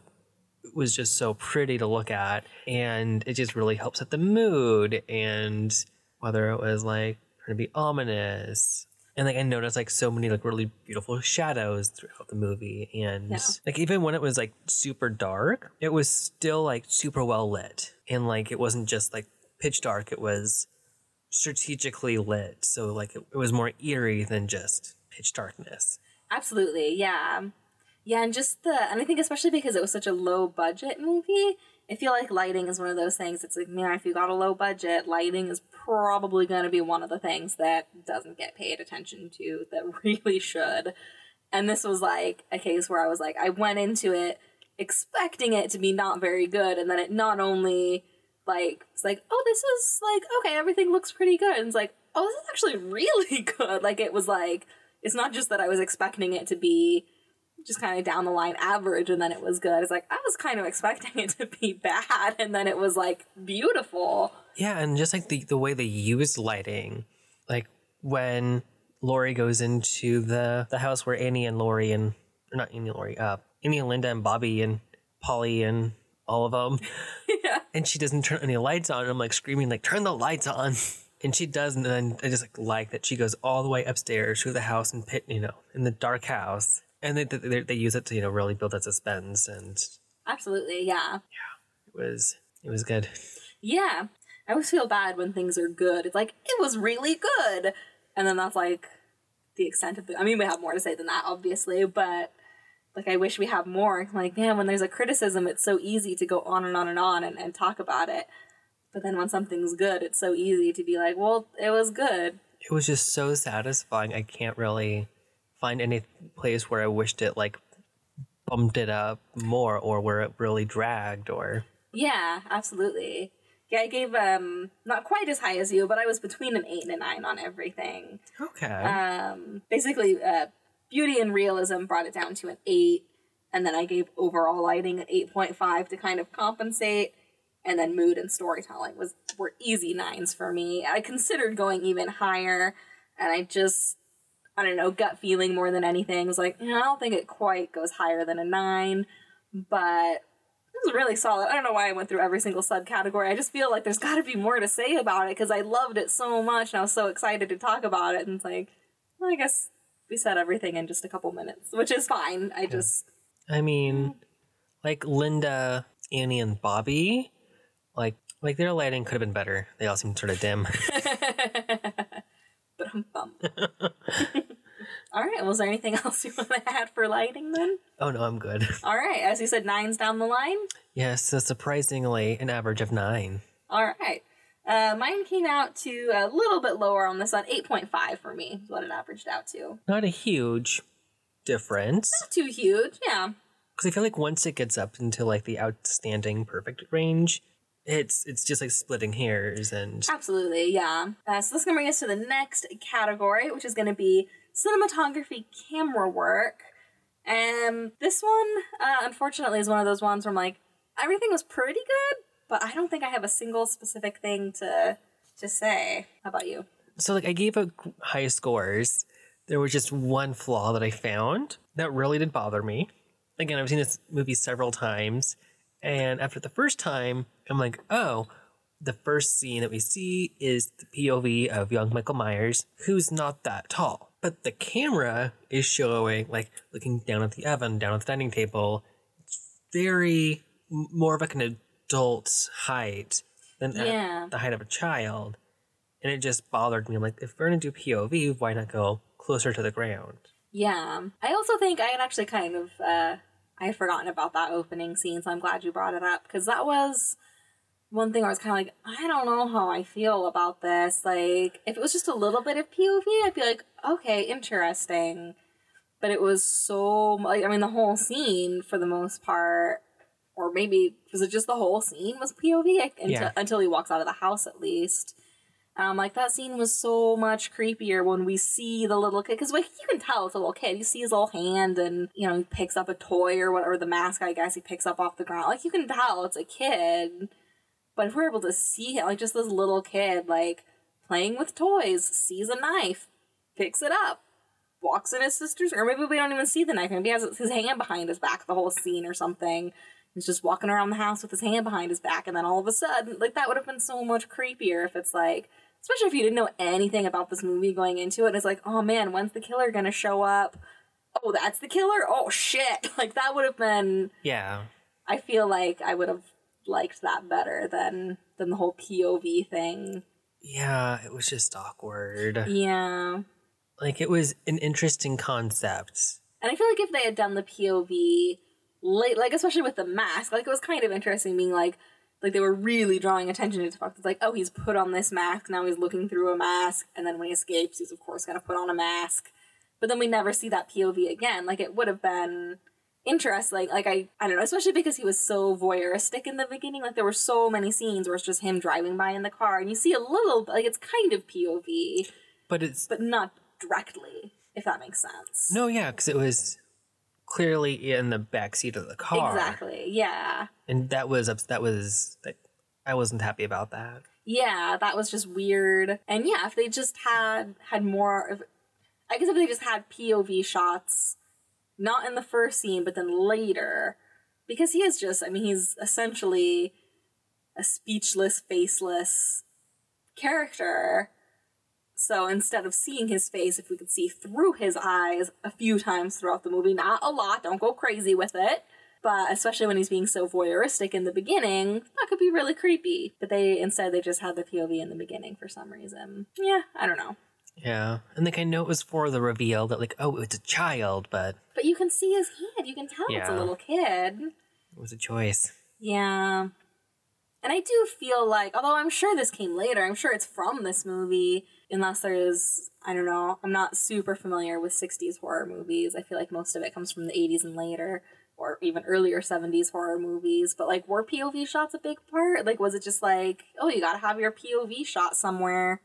was just so pretty to look at, and it just really helps set the mood, and whether it was like trying to be ominous and like I noticed like so many like really beautiful shadows throughout the movie, and Yeah. like even when it was like super dark, it was still like super well lit, and like it wasn't just like pitch dark; it was strategically lit, so like it, it was more eerie than just pitch darkness. absolutely. Yeah. Um, yeah and just the and i think especially because it was such a low budget movie i feel like lighting is one of those things it's like man if you got a low budget lighting is probably going to be one of the things that doesn't get paid attention to that really should. And this was like a case where i was like i went into it expecting it to be not very good and then it not only like it's like oh this is like okay everything looks pretty good and it's like oh this is actually really good. Like it was like it's not just that i was expecting it to be just kind of down the line average and then it was good. It's like i was kind of expecting it to be bad and then it was like beautiful. Yeah, and just like the the way they use lighting, like when Laurie goes into the the house where Annie and Laurie and or not Annie and Laurie, uh, Annie and Lynda and Bobby and Polly and all of them, yeah. And she doesn't turn any lights on. I'm like screaming, like turn the lights on, and she does, and then I just like like that she goes all the way upstairs to the house and pit, you know, in the dark house, and they they, they use it to you know really build that suspense, and absolutely yeah yeah it was it was good. Yeah. I always feel bad when things are good. It's like, it was really good. And then that's like the extent of the. I mean, we have more to say than that, obviously, but like, I wish we had more. Like, man, when there's a criticism, it's so easy to go on and on and on and, and talk about it. But then when something's good, it's so easy to be like, well, it was good. it was just so satisfying. I can't really find any place where I wished it like bumped it up more or where it really dragged or Yeah, absolutely. Yeah, I gave um not quite as high as you, but I was between an eight and a nine on everything. okay. um, basically uh, beauty and realism brought it down to an 8 and then i gave overall lighting an 8.5 to kind of compensate and then mood and storytelling was were easy nines for me i considered going even higher and i just i don't know gut feeling more than anything was like "Yeah, i don't think it quite goes higher than a 9 but it was really solid. I don't know why I went through every single subcategory. I just feel like there's got to be more to say about it because I loved it so much and I was so excited to talk about it. And it's like, well, I guess we said everything in just a couple minutes, which is fine. I just, I mean, like Lynda, Annie, and Bobby, like like their lighting could have been better. They all seem sort of dim. but I'm bummed. All right. Was there anything else you want to add for lighting then? oh no, I'm good. All right. As you said, nines down the line. yes, so surprisingly, an average of nine. All right. Uh, mine came out to a little bit lower on this one, 8.5 for me, is what it averaged out to. Not a huge difference. Not too huge, yeah. because I feel like once it gets up into like the outstanding perfect range, it's it's just like splitting hairs and Absolutely, yeah. Uh, so this is going to bring us to the next category, which is going to be cinematography camera work. And this one, uh, unfortunately, is one of those ones where I'm like, everything was pretty good, but I don't think I have a single specific thing to to say. How about you? so like I gave it high scores. There was just one flaw that I found that really did bother me. Again, I've seen this movie several times, and after the first time, I'm like, oh, the first scene that we see is the POV of young Michael Myers, who's not that tall. But the camera is showing, like, looking down at the oven, down at the dining table. It's very more of like an adult height. than Yeah. the height of a child. And it just bothered me. I'm like, if we're gonna do POV, why not go closer to the ground? Yeah. I also think I had actually kind of uh I had forgotten about that opening scene, so I'm glad you brought it up because that was one thing I was kind of like, I don't know how I feel about this. Like, if it was just a little bit of POV, I'd be like, okay, interesting. But it was so like I mean, the whole scene for the most part, or maybe was it just the whole scene was POV like, until, Yeah. until he walks out of the house at least. Um, like that scene was so much creepier when we see the little kid because like you can tell it's a little kid. You see his little hand and you know he picks up a toy or whatever the mask I guess he picks up off the ground. Like you can tell it's a kid. But if we're able to see it, like just this little kid like playing with toys, sees a knife, picks it up, walks in his sister's, or maybe we don't even see the knife. Maybe he has his hand behind his back the whole scene or something. He's just walking around the house with his hand behind his back, and then all of a sudden, like that would have been so much creepier if it's like, especially if you didn't know anything about this movie going into it. And it's like, oh man, when's the killer gonna show up? Oh, that's the killer. Oh shit! Like that would have been. Yeah. I feel like I would have liked that better than than the whole POV thing. Yeah, it was just awkward. Yeah. Like it was an interesting concept. And I feel like if they had done the POV late, like especially with the mask, like it was kind of interesting being like, like they were really drawing attention to the fact it's like, oh, he's put on this mask, now he's looking through a mask, and then when he escapes, he's of course gonna put on a mask. But then we never see that POV again. Like it would have been interesting. Like, like I, I don't know, especially because he was so voyeuristic in the beginning. Like there were so many scenes where it's just him driving by in the car, and you see a little, like it's kind of POV, But it's but not directly, if that makes sense. no, yeah, because it was clearly in the back seat of the car. Exactly. Yeah. And that was that was like I wasn't happy about that. Yeah, that was just weird. And yeah, if they just had had more of I guess if they just had POV shots not in the first scene but then later because he is just I mean he's essentially a speechless, faceless character. So instead of seeing his face, if we could see through his eyes a few times throughout the movie, not a lot, don't go crazy with it, but especially when he's being so voyeuristic in the beginning, that could be really creepy. But they instead they just had the POV in the beginning for some reason. Yeah, I don't know. Yeah, and like I know it was for the reveal that like oh it's a child, but But you can see his head. You can tell it's a little kid. it was a choice. Yeah. And I do feel like, although I'm sure this came later, I'm sure it's from this movie, unless there's, I don't know, I'm not super familiar with 60s horror movies. I feel like most of it comes from the 80s and later, or even earlier 70s horror movies. But like, were POV shots a big part? Like, was it just like, oh, you gotta have your POV shot somewhere?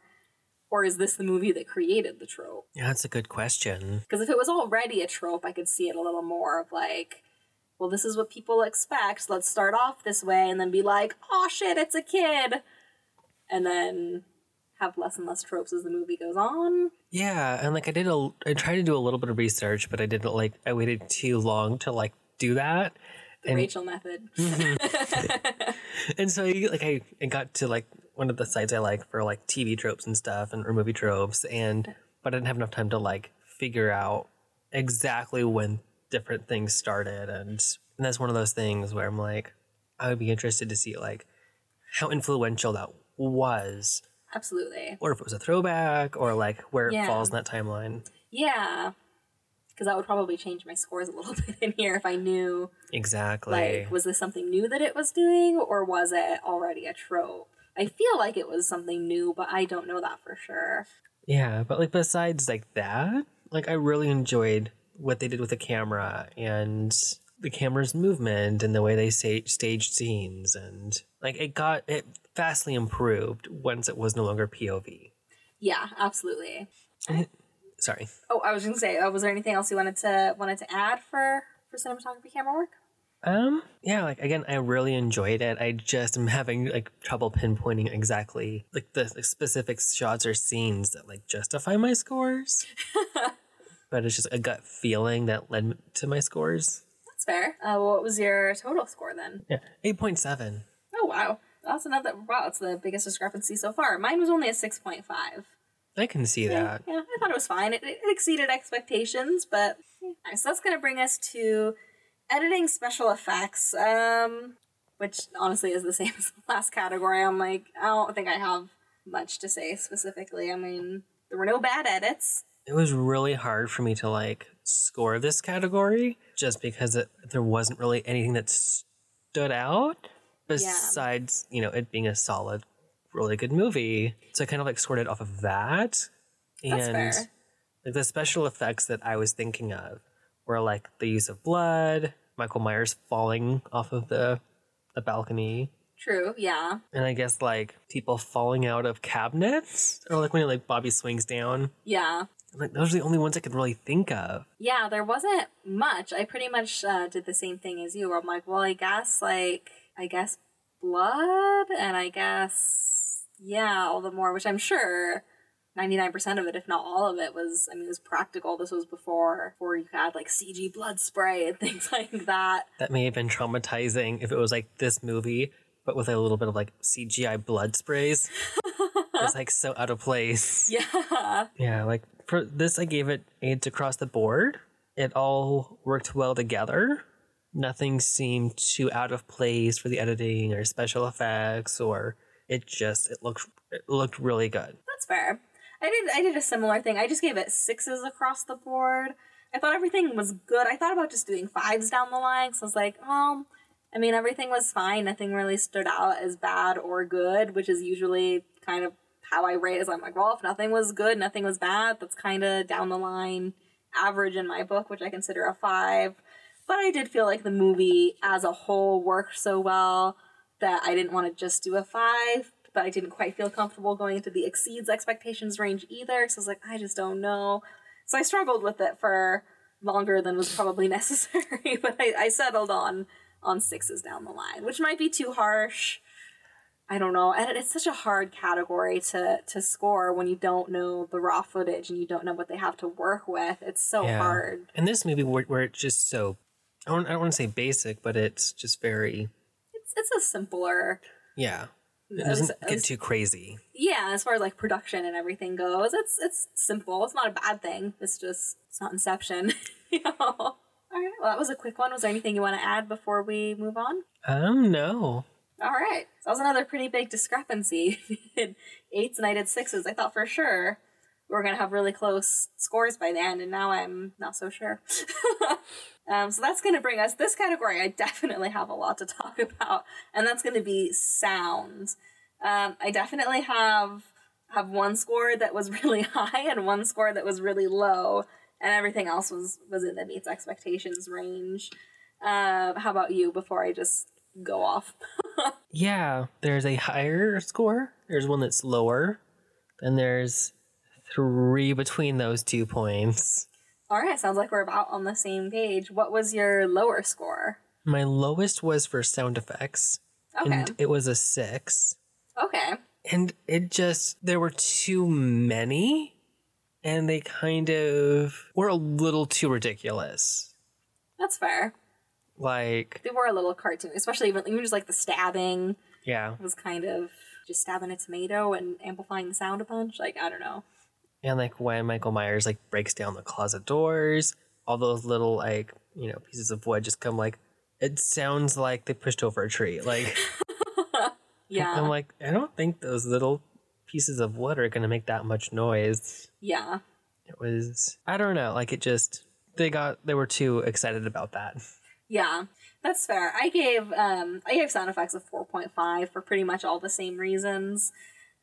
Or is this the movie that created the trope? Yeah, that's a good question. Because if it was already a trope, I could see it a little more of like, well, this is what people expect. So let's start off this way and then be like, oh shit, it's a kid. And then have less and less tropes as the movie goes on. Yeah, and like I did a I tried to do a little bit of research, but I didn't like I waited too long to like do that. The And- Rachel method. And so like I, I got to like one of the sites I like for like TV tropes and stuff and or movie tropes and but I didn't have enough time to like figure out exactly when different things started and and that's one of those things where I'm like I would be interested to see like how influential that was Absolutely. or if it was a throwback or like where it falls in that timeline. Yeah. Because that would probably change my scores a little bit in here if I knew, Exactly. like, was this something new that it was doing or was it already a trope? I feel like it was something new, but I don't know that for sure. Yeah, but like besides like that, like I really enjoyed what they did with the camera and the camera's movement and the way they sa- staged scenes and like it got it vastly improved once it was no longer POV. Yeah, absolutely. Sorry. Oh, I was gonna say, uh, was there anything else you wanted to wanted to add for for cinematography camera work? Um yeah, like again I really enjoyed it. I just am having like trouble pinpointing exactly like the, the specific shots or scenes that like justify my scores. but it's just a gut feeling that led to my scores. That's fair. Uh, what was your total score then? Yeah, 8.7. Oh wow, that's another wow. That's the biggest discrepancy so far. Mine was only a six point five. I can see Yeah, that. yeah, I thought it was fine. It, it exceeded expectations, but yeah. Alright, so that's gonna bring us to editing special effects. Um, which honestly is the same as the last category. I'm like, I don't think I have much to say specifically. I mean, there were no bad edits. It was really hard for me to like score this category just because it, there wasn't really anything that stood out besides, you know, it being a solid, really good movie. So I kind of like scored it off of that. That's and fair. like the special effects that I was thinking of were like the use of blood, Michael Myers falling off of the the balcony, True, yeah. and I guess like people falling out of cabinets, or like when like Bobby swings down. Yeah. Like those are the only ones I could really think of. Yeah, there wasn't much. I pretty much uh, did the same thing as you. Where I'm like, well, I guess like I guess blood, and I guess yeah, all the more, which I'm sure. 99% of it, if not all of it, was, I mean, it was practical. This was before, before you had like CG blood spray and things like that. That may have been traumatizing if it was like this movie, but with a little bit of like CGI blood sprays. it's like so out of place. Yeah. Yeah, like for this, I gave it aids across the board. It all worked well together. Nothing seemed too out of place for the editing or special effects, or it just it looked it looked really good. That's fair. I did I did a similar thing. I just gave it sixes across the board. I thought everything was good. I thought about just doing fives down the line. So I was like, well, I mean, everything was fine. Nothing really stood out as bad or good, which is usually kind of how I rate. Is I'm like, well, if nothing was good, nothing was bad. That's kind of down the line average in my book, which I consider a five. But I did feel like the movie as a whole worked so well that I didn't want to just do a five, but I didn't quite feel comfortable going into the exceeds expectations range either. So I was like, I just don't know. So I struggled with it for longer than was probably necessary, but I, I settled on on sixes down the line, which might be too harsh. I don't know. And it's such a hard category to to score when you don't know the raw footage and you don't know what they have to work with. It's so Yeah. hard. And this movie, where, where it's just so, I don't, I don't want to say basic, but it's just very, It's it's a simpler yeah. It doesn't at get least- too crazy. yeah, as far as like production and everything goes, it's it's simple. It's not a bad thing. It's just it's not Inception. you know. All right. Well, that was a quick one. Was there anything you want to add before we move on? Um, no. All right. So that was another pretty big discrepancy. Eights and I did sixes. I thought for sure we were gonna have really close scores by the end, and now I'm not so sure. um, so that's gonna bring us this category. I definitely have a lot to talk about, and that's gonna be sounds. Um, I definitely have have one score that was really high and one score that was really low, and everything else was was in the meets expectations range. Uh, how about you? Before I just go off. Yeah, there's a higher score. There's one that's lower. and there's three between those two points. All right, sounds like we're about on the same page. What was your lower score? My lowest was for sound effects, Okay. and it was a six. Okay. And it just, there were too many, and they kind of were a little too ridiculous. That's fair. Like, They were a little cartoon, especially even, even just like the stabbing yeah. was kind of just stabbing a tomato and amplifying the sound a bunch. Like, I don't know. And like when Michael Myers like breaks down the closet doors, all those little like, you know, pieces of wood just come like, it sounds like they pushed over a tree. Like, Yeah. I'm like, I don't think those little pieces of wood are going to make that much noise. yeah. It was, I don't know, like it just, they got, they were too excited about that. Yeah. That's fair. I gave um I gave sound effects a 4.5 for pretty much all the same reasons.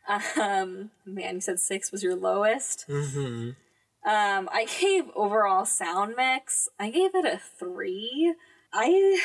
Um man, you said 6 was your lowest. Mm-hmm. Um, I gave overall sound mix. I gave it a three. I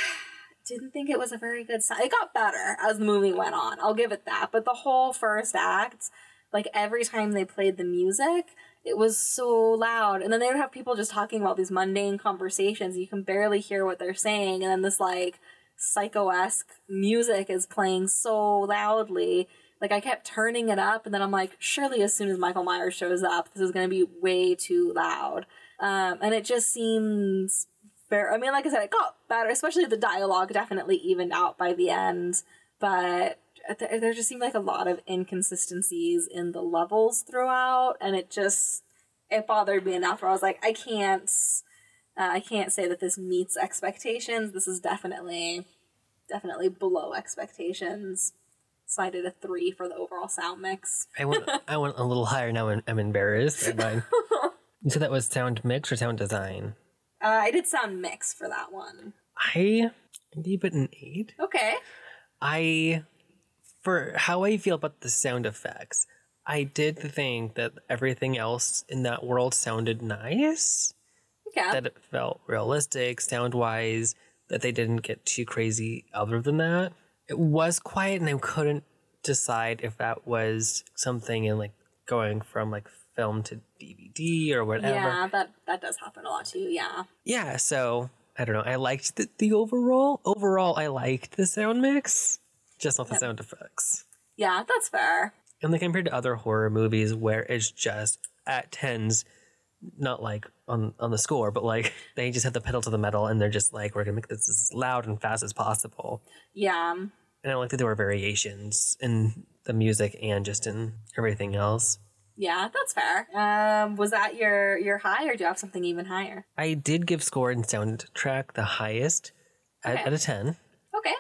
didn't think it was a very good sound. It got better as the movie went on. I'll give it that. But the whole first act, like every time they played the music, it was so loud. And then they would have people just talking about these mundane conversations. You can barely hear what they're saying. And then this like psycho esque music is playing so loudly. Like I kept turning it up, and then I'm like, surely as soon as Michael Myers shows up, this is going to be way too loud. Um, and it just seems fair. I mean, like I said, it got better, especially the dialogue definitely evened out by the end. But there, just seemed like a lot of inconsistencies in the levels throughout, and it just it bothered me enough where I was like, I can't, uh, I can't say that this meets expectations. This is definitely definitely below expectations. So I did a three for the overall sound mix. I went I went a little higher now. I'm, I'm embarrassed. You said that was sound mix or sound design. Uh, I did sound mix for that one. I gave it an eight. Okay. I, for how I feel about the sound effects, I did think that everything else in that world sounded nice. Okay. That it felt realistic, sound wise, that they didn't get too crazy other than that. It was quiet and I couldn't decide if that was something in like going from like film to DVD or whatever. yeah, that that does happen a lot too. Yeah. Yeah, so I don't know. I liked the, the overall. Overall, I liked the sound mix, just not the Yep. sound effects. Yeah, that's fair. And like compared to other horror movies where it's just at tens, not like on on the score, but like they just have the pedal to the metal and they're just like, we're gonna make this as loud and fast as possible. Yeah. And I like that there were variations in the music and just in everything else. Yeah, that's fair. Um, was that your your high, or do you have something even higher? I did give score and soundtrack the highest at, Okay. at a ten. Okay.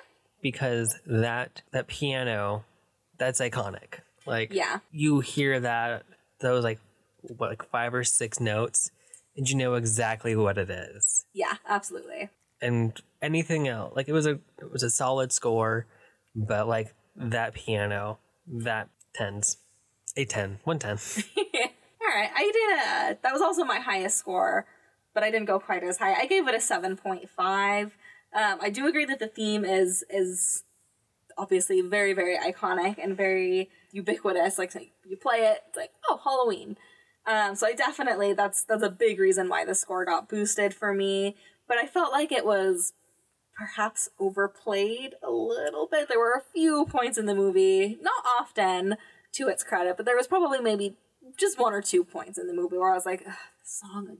because that that piano that's iconic like Yeah. you hear that those like what like five or six notes and you know exactly what it is Yeah, absolutely. and anything else like it was a it was a solid score but like that piano that tens a 10 110 All right, I did a. That was also my highest score, but I didn't go quite as high. I gave it a seven point five. Um, I do agree that the theme is is obviously very very iconic and very ubiquitous. Like you play it, it's like oh Halloween. Um, so I definitely that's that's a big reason why the score got boosted for me. But I felt like it was perhaps overplayed a little bit. There were a few points in the movie, not often to its credit, but there was probably maybe just one or two points in the movie where I was like, "Ugh, song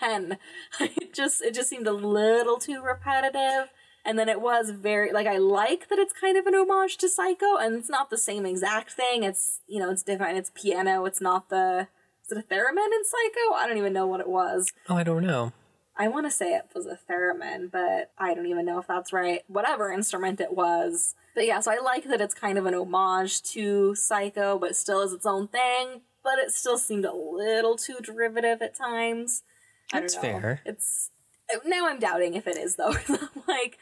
again. it just it just seemed a little too repetitive. And then it was very like I like that it's kind of an homage to Psycho, and it's not the same exact thing. It's you know it's different. It's piano. It's not the is it a theremin in Psycho? I don't even know what it was. oh i don't know I want to say it was a theremin, but I don't even know if that's right. Whatever instrument it was. But yeah, so I like that it's kind of an homage to Psycho, but still is its own thing. But it still seemed a little too derivative at times. I don't That's know. fair. It's now I'm doubting if it is though. Like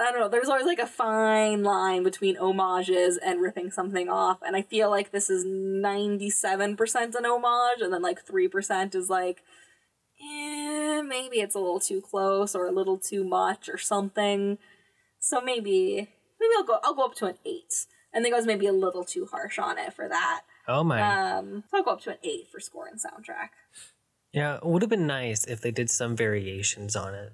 I don't know. There's always like a fine line between homages and ripping something off, and I feel like this is 97% an homage, and then like 3% is like, eh, maybe it's a little too close or a little too much or something. So maybe maybe I'll go I'll go up to an eight. I think I was maybe a little too harsh on it for that. oh my Um, so I'll go up to an eight for score and soundtrack. yeah it would have been nice if they did some variations on it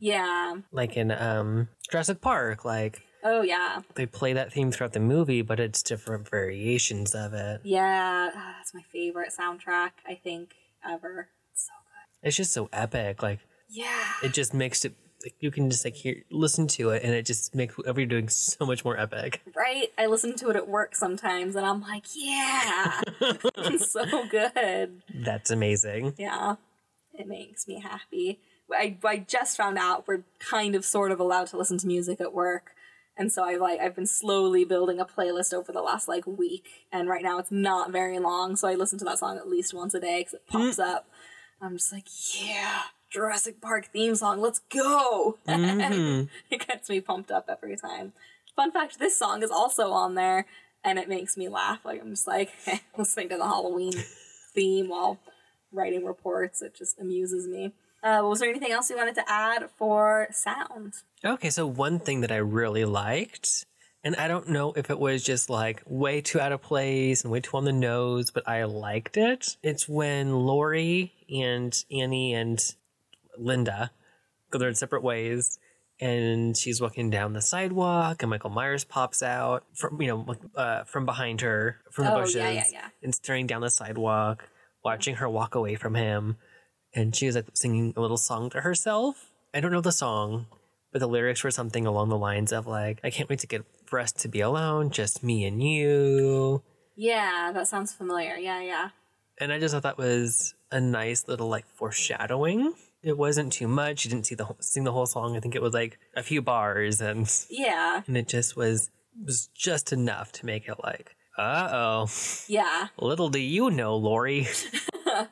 Yeah. like in um jurassic park like Oh yeah. they play that theme throughout the movie, but it's different variations of it. Yeah. Ah, that's my favorite soundtrack I think ever. It's so good. It's just so epic. Like Yeah. it just makes it. Like, you can just like hear, listen to it, and it just makes whatever you're doing so much more epic. Right? I listen to it at work sometimes and I'm like, yeah. it's so good. That's amazing. Yeah. It makes me happy. I, I just found out we're kind of sort of allowed to listen to music at work. And so I've like I've been slowly building a playlist over the last like week, and right now it's not very long, so I listen to that song at least once a day because it pops up. I'm just like, yeah, Jurassic Park theme song, let's go! Mhm. it gets me pumped up every time. Fun fact: this song is also on there, and it makes me laugh. Like I'm just like listening to the Halloween theme while writing reports. It just amuses me. Uh, was there anything else you wanted to add for sound? Okay, so one thing that I really liked, and I don't know if it was just like way too out of place and way too on the nose, but I liked it. It's when Laurie and Annie and Lynda go their separate ways, and she's walking down the sidewalk, and Michael Myers pops out from you know uh, from behind her from the Oh, yeah, bushes yeah, yeah. and staring down the sidewalk, watching her walk away from him, and she was like singing a little song to herself. I don't know the song, but the lyrics were something along the lines of like, "I can't wait to get for us to be alone, just me and you." Yeah, that sounds familiar. Yeah, yeah. And I just thought that was a nice little like foreshadowing it wasn't too much. You didn't see the whole, sing the whole song. I think it was like a few bars, and Yeah. and it just was was just enough to make it like, uh oh, Yeah. little do you know, Laurie.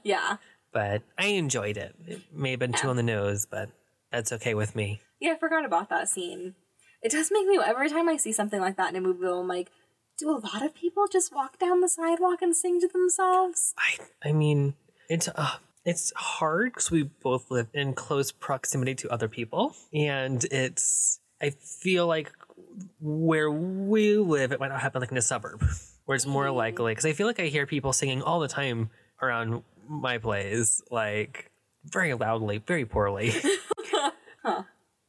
Yeah. But I enjoyed it. It may have been too on the nose, but that's okay with me. Yeah, I forgot about that scene. It does make me every time I see something like that in a movie, I'm like, do a lot of people just walk down the sidewalk and sing to themselves? I I mean, it's uh, it's hard because we both live in close proximity to other people, and it's I feel like where we live, it might not happen like in a suburb, where it's more likely. Because I feel like I hear people singing all the time around my plays, like very loudly, very poorly.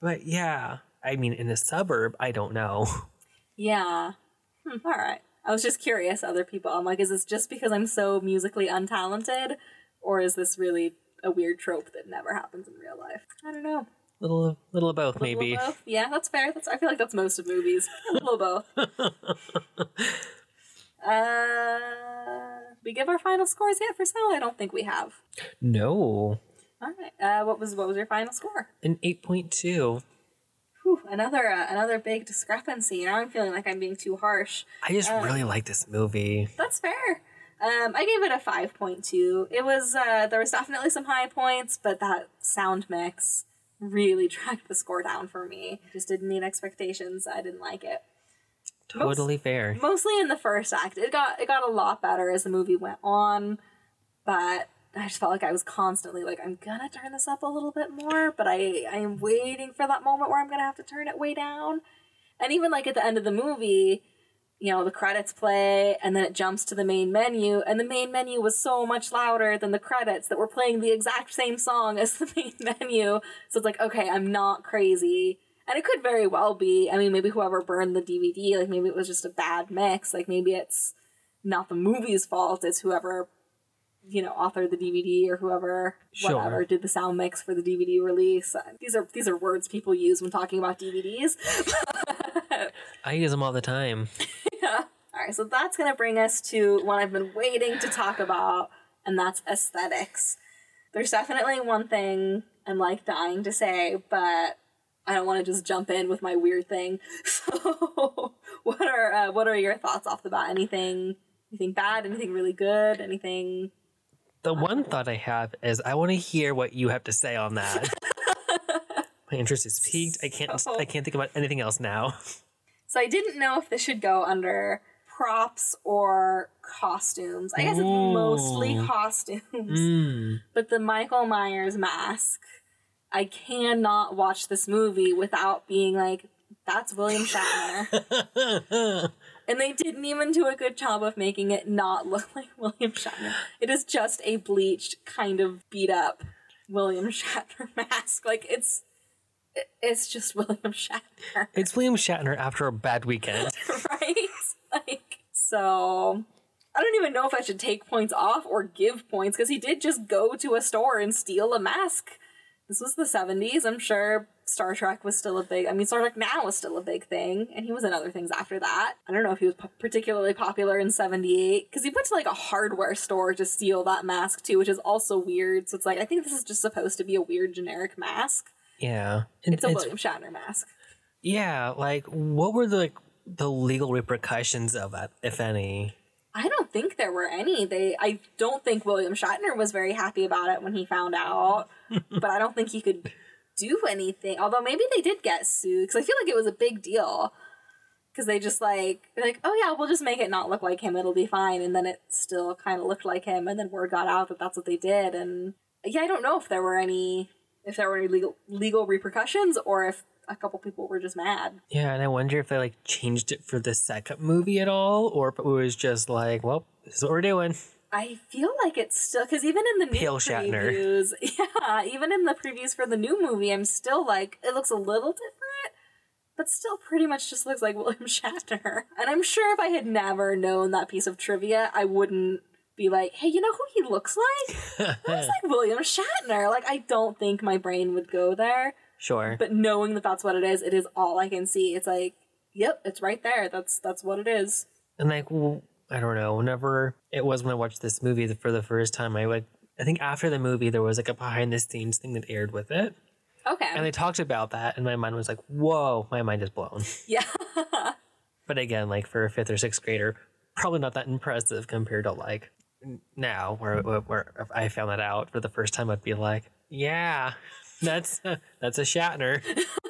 But yeah, I mean, in a suburb, I don't know. Yeah. Hmm, all right. I was just curious, other people. I'm like, is this just because I'm so musically untalented, or is this really a weird trope that never happens in real life? I don't know. Little, little of both, Little of maybe. both? Yeah, that's fair. That's I feel like that's most of movies. A little of both. uh, we give our final scores yet for Snow? I don't think we have. No, All right. Uh, what was what was your final score? an eight point two. Whew, another uh, another big discrepancy. Now I'm feeling like I'm being too harsh. I just really like this movie. That's fair. Um, I gave it a five point two. It was uh, there was definitely some high points, but that sound mix really dragged the score down for me. Just didn't meet expectations. I didn't like it. Totally fair. Mostly in the first act. It got it got a lot better as the movie went on, but I just felt like I was constantly like, I'm gonna turn this up a little bit more, but I I am waiting for that moment where I'm gonna have to turn it way down. And even like at the end of the movie, you know, the credits play and then it jumps to the main menu, and the main menu was so much louder than the credits that were playing the exact same song as the main menu. So it's like, okay, I'm not crazy. And it could very well be. I mean, maybe whoever burned the DVD, like maybe it was just a bad mix. Like maybe it's not the movie's fault, it's whoever, you know, authored the DVD or whoever Sure. whatever did the sound mix for the DVD release. Uh, these are these are words people use when talking about DVDs. I use them all the time. yeah. All right, so that's going to bring us to what I've been waiting to talk about, and that's aesthetics. There's definitely one thing I'm like dying to say, but I don't want to just jump in with my weird thing. So, what are uh, what are your thoughts off the bat? Anything anything bad? Anything really good? Anything? The one thought I have is I want to hear what you have to say on that. My interest is piqued. I can't. So- I can't think about anything else now. So I didn't know if this should go under props or costumes. I guess it's mostly costumes. Mm. But the Michael Myers mask, I cannot watch this movie without being like, that's William Shatner. and they didn't even do a good job of making it not look like William Shatner. It is just a bleached, kind of beat up William Shatner mask. Like, it's. It's just William Shatner, it's William Shatner after a bad weekend. right? Like, so I don't even know if I should take points off or give points because he did just go to a store and steal a mask. This was the 70s. I'm sure Star Trek was still a big, I mean, Star Trek now was still a big thing, and he was in other things after that. I don't know if he was p- particularly popular in 78 because he went to like a hardware store to steal that mask too, which is also weird. So it's like, I think this is just supposed to be a weird generic mask. Yeah, And It's a William Shatner mask. yeah. Like, what were the like, the legal repercussions of that, if any? I don't think there were any. They I don't think William Shatner was very happy about it when he found out. but I don't think he could do anything. Although maybe they did get sued because I feel like it was a big deal. Because they just like like, oh yeah, we'll just make it not look like him. It'll be fine. And then it still kind of looked like him. And then word got out that that's what they did. And yeah, I don't know if there were any if there were any legal legal repercussions or if a couple people were just mad. Yeah, and I wonder if they like changed it for the second movie at all, or if it was just like, well, this is what we're doing. I feel like it's still because even in the new Pale Shatner. previews, yeah, even in the previews for the new movie, I'm still like it looks a little different, but still pretty much just looks like William Shatner. And I'm sure if I had never known that piece of trivia, I wouldn't be like, hey, you know who he looks like? Looks like William Shatner. Like I don't think my brain would go there, Sure. but knowing that that's what it is, it is all I can see. It's like, yep, it's right there. That's that's what it is. And like, well, I don't know. Whenever it was when I watched this movie for the first time, I like I think after the movie, there was like a behind the scenes thing that aired with it. Okay. And they talked about that, and my mind was like, whoa, my mind is blown. yeah. But again, like for a fifth or sixth grader, probably not that impressive compared to like now, where, where if I found that out for the first time, I'd be like, yeah, that's that's a Shatner.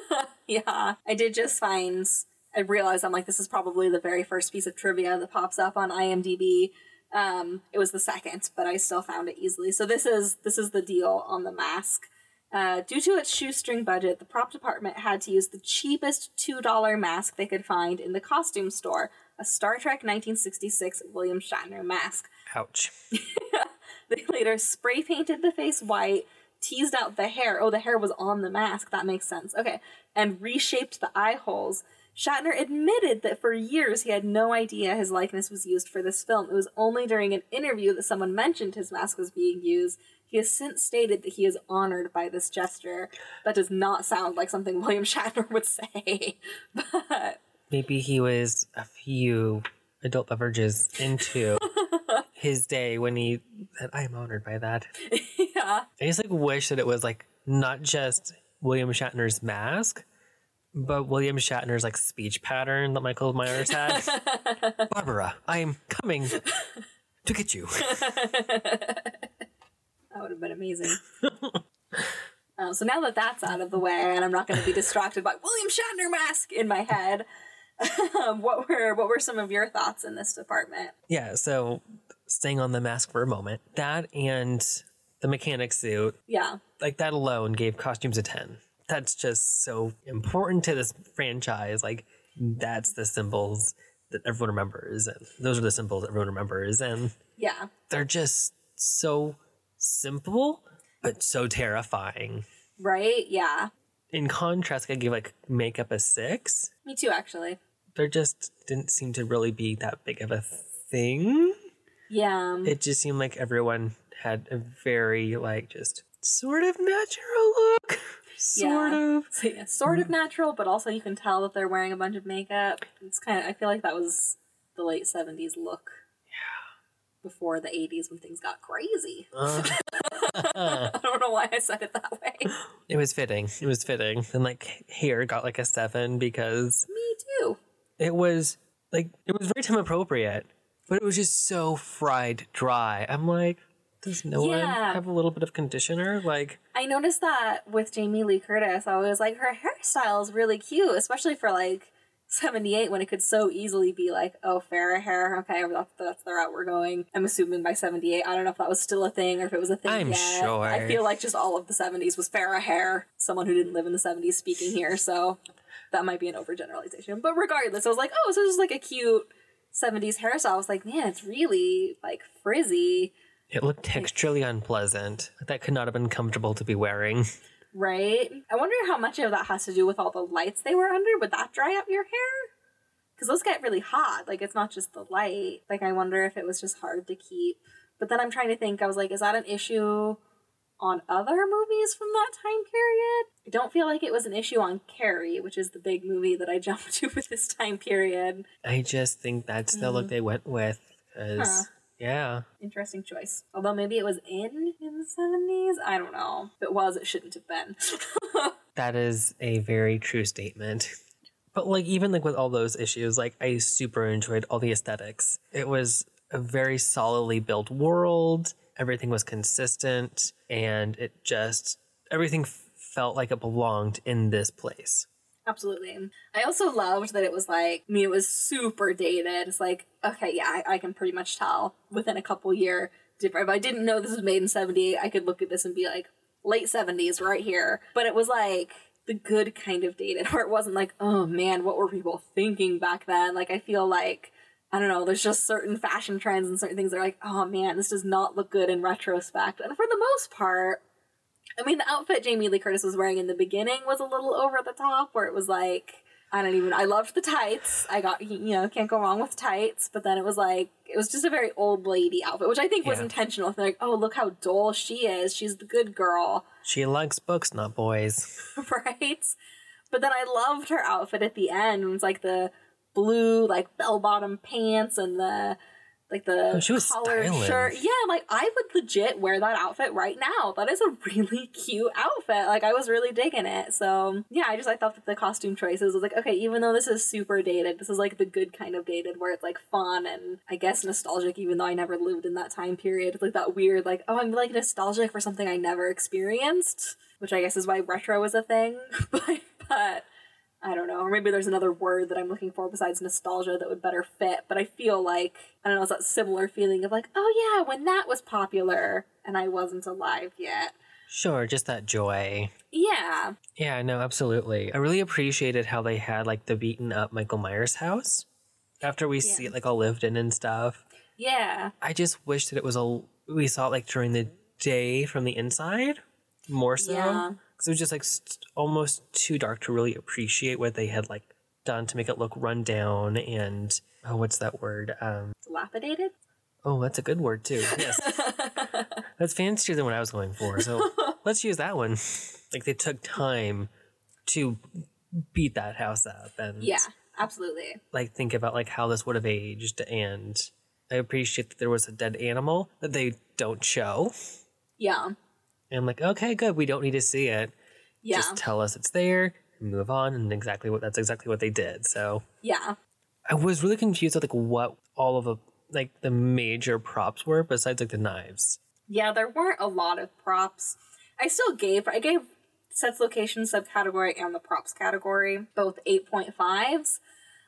yeah. I did just find I realized I'm like this is probably the very first piece of trivia that pops up on IMDb. Um, it was the second, but I still found it easily. So this is this is the deal on the mask. Uh, due to its shoestring budget, the prop department had to use the cheapest $2 mask they could find in the costume store a Star Trek 1966 William Shatner mask. Ouch. they later spray painted the face white, teased out the hair. Oh, the hair was on the mask. That makes sense. Okay. And reshaped the eye holes. Shatner admitted that for years he had no idea his likeness was used for this film. It was only during an interview that someone mentioned his mask was being used. He has since stated that he is honored by this gesture. That does not sound like something William Shatner would say. but Maybe he was a few adult beverages into his day when he said, I am honored by that. Yeah. I just like wish that it was like not just William Shatner's mask, but William Shatner's like speech pattern that Michael Myers had. Barbara, I am coming to get you. That would have been amazing. um, so now that that's out of the way, and I'm not going to be distracted by William Shatner mask in my head, um, what were what were some of your thoughts in this department? Yeah, so staying on the mask for a moment, that and the mechanic suit, Yeah, like that alone gave costumes a 10. That's just so important to this franchise. Like, that's the symbols that everyone remembers. And those are the symbols that everyone remembers. And yeah, they're just so simple, but so terrifying. right. Yeah, In contrast, I give like makeup a six. me too. Actually, There just didn't seem to really be that big of a thing. yeah, It just seemed like everyone had a very like just sort of natural look. Sort Yeah. of. so, yeah, sort of natural, but also you can tell that they're wearing a bunch of makeup. It's kind of I feel like that was the late '70s look. Yeah. Before the '80s when things got crazy. Uh, I don't know why I said it that way. it was fitting. It was fitting. And like hair got like a seven because Me too. it was like it was very time appropriate, but it was just so fried dry. I'm like, does no one Yeah. have a little bit of conditioner? Like, I noticed that with Jamie Lee Curtis. I was like, her hairstyle is really cute, especially for like 78 when it could so easily be like, oh, Farrah hair. Okay, that's, that's the route we're going. I'm assuming by 78. I don't know if that was still a thing or if it was a thing I'm yet. sure. I feel like just all of the 70s was Farrah hair. Someone who didn't live in the 70s speaking here, so that might be an overgeneralization. But regardless, I was like, oh, so this is like a cute 70s hairstyle. I was like, man, it's really like frizzy. It looked texturally unpleasant. That could not have been comfortable to be wearing. Right? I wonder how much of that has to do with all the lights they were under. Would that dry up your hair? Because those get really hot. Like, it's not just the light. Like, I wonder if it was just hard to keep. But then I'm trying to think, I was like, is that an issue on other movies from that time period? I don't feel like it was an issue on Carrie, which is the big movie that I jumped to with this time period. I just think that's the look mm-hmm. they went with because Huh. Yeah. Interesting choice. Although maybe it was in in the 70s. I don't know. If it was, it shouldn't have been. That is a very true statement. But like even like with all those issues, like I super enjoyed all the aesthetics. It was a very solidly built world. Everything was consistent and it just everything felt like it belonged in this place. Absolutely. I also loved that it was like, I mean, it was super dated. It's like, okay, yeah, I, I can pretty much tell within a couple year different. If I didn't know this was made in 78, I could look at this and be like, late 70s right here. But it was like the good kind of dated, where it wasn't like, oh man, what were people thinking back then? Like, I feel like, I don't know, there's just certain fashion trends and certain things that are like, oh man, this does not look good in retrospect. And for the most part, I mean, the outfit Jamie Lee Curtis was wearing in the beginning was a little over the top, where it was like, I don't even, I loved the tights. I got, you know, can't go wrong with tights. But then it was like, it was just a very old lady outfit, which I think was intentional. They're like, oh, look how dull she is. She's the good girl, She likes books, not boys. right? But then I loved her outfit at the end. It was like the blue, like bell bottom pants and the like the Oh, she was styling. shirt. Yeah, like I would legit wear that outfit right now. That is a really cute outfit. Like I was really digging it. So yeah, I just I thought that the costume choices was like okay, even though this is super dated, this is like the good kind of dated where it's like fun and I guess nostalgic. Even though I never lived in that time period, it's like that weird like oh I'm like nostalgic for something I never experienced, which I guess is why retro is a thing. but but I don't know. Or maybe there's another word that I'm looking for besides nostalgia that would better fit. But I feel like, I don't know, it's that similar feeling of like, oh yeah, when that was popular and I wasn't alive yet. Sure, just that joy. Yeah. Yeah, no, absolutely. I really appreciated how they had like the beaten up Michael Myers house after we see it like all lived in and stuff. Yeah. I just wish that it was a we saw it like during the day from the inside more so. Yeah. Because it was just like st- almost too dark to really appreciate what they had like done to make it look run down and oh, what's that word? Um, Dilapidated? oh, that's a good word too. Yes, that's fancier than what I was going for. So let's use that one. Like they took time to beat that house up and Yeah, absolutely. like think about like how this would have aged and I appreciate that there was a dead animal that they don't show. Yeah. And I'm like, okay, good. We don't need to see it. Yeah. Just tell us it's there, and move on, and exactly what that's exactly what they did. So yeah. I was really confused with like what all of the like the major props were besides like the knives. Yeah, there weren't a lot of props. I still gave I gave sets location subcategory and the props category both 8.5s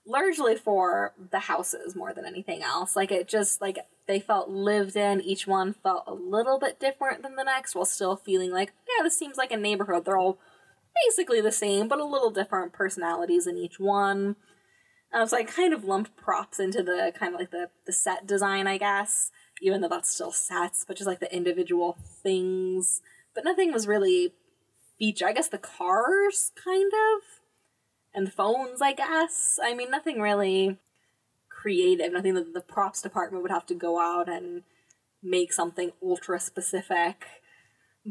largely for the houses more than anything else. Like it just like they felt lived in. Each one felt a little bit different than the next while still feeling like, yeah, this seems like a neighborhood. They're all basically the same, but a little different personalities in each one. Uh, so I kind of lumped props into the kind of like the, the set design, I guess, even though that's still sets, but just like the individual things. But nothing was really feature. I guess the cars, kind of, and phones, I guess. I mean, nothing really creative. Nothing that the props department would have to go out and make something ultra specific.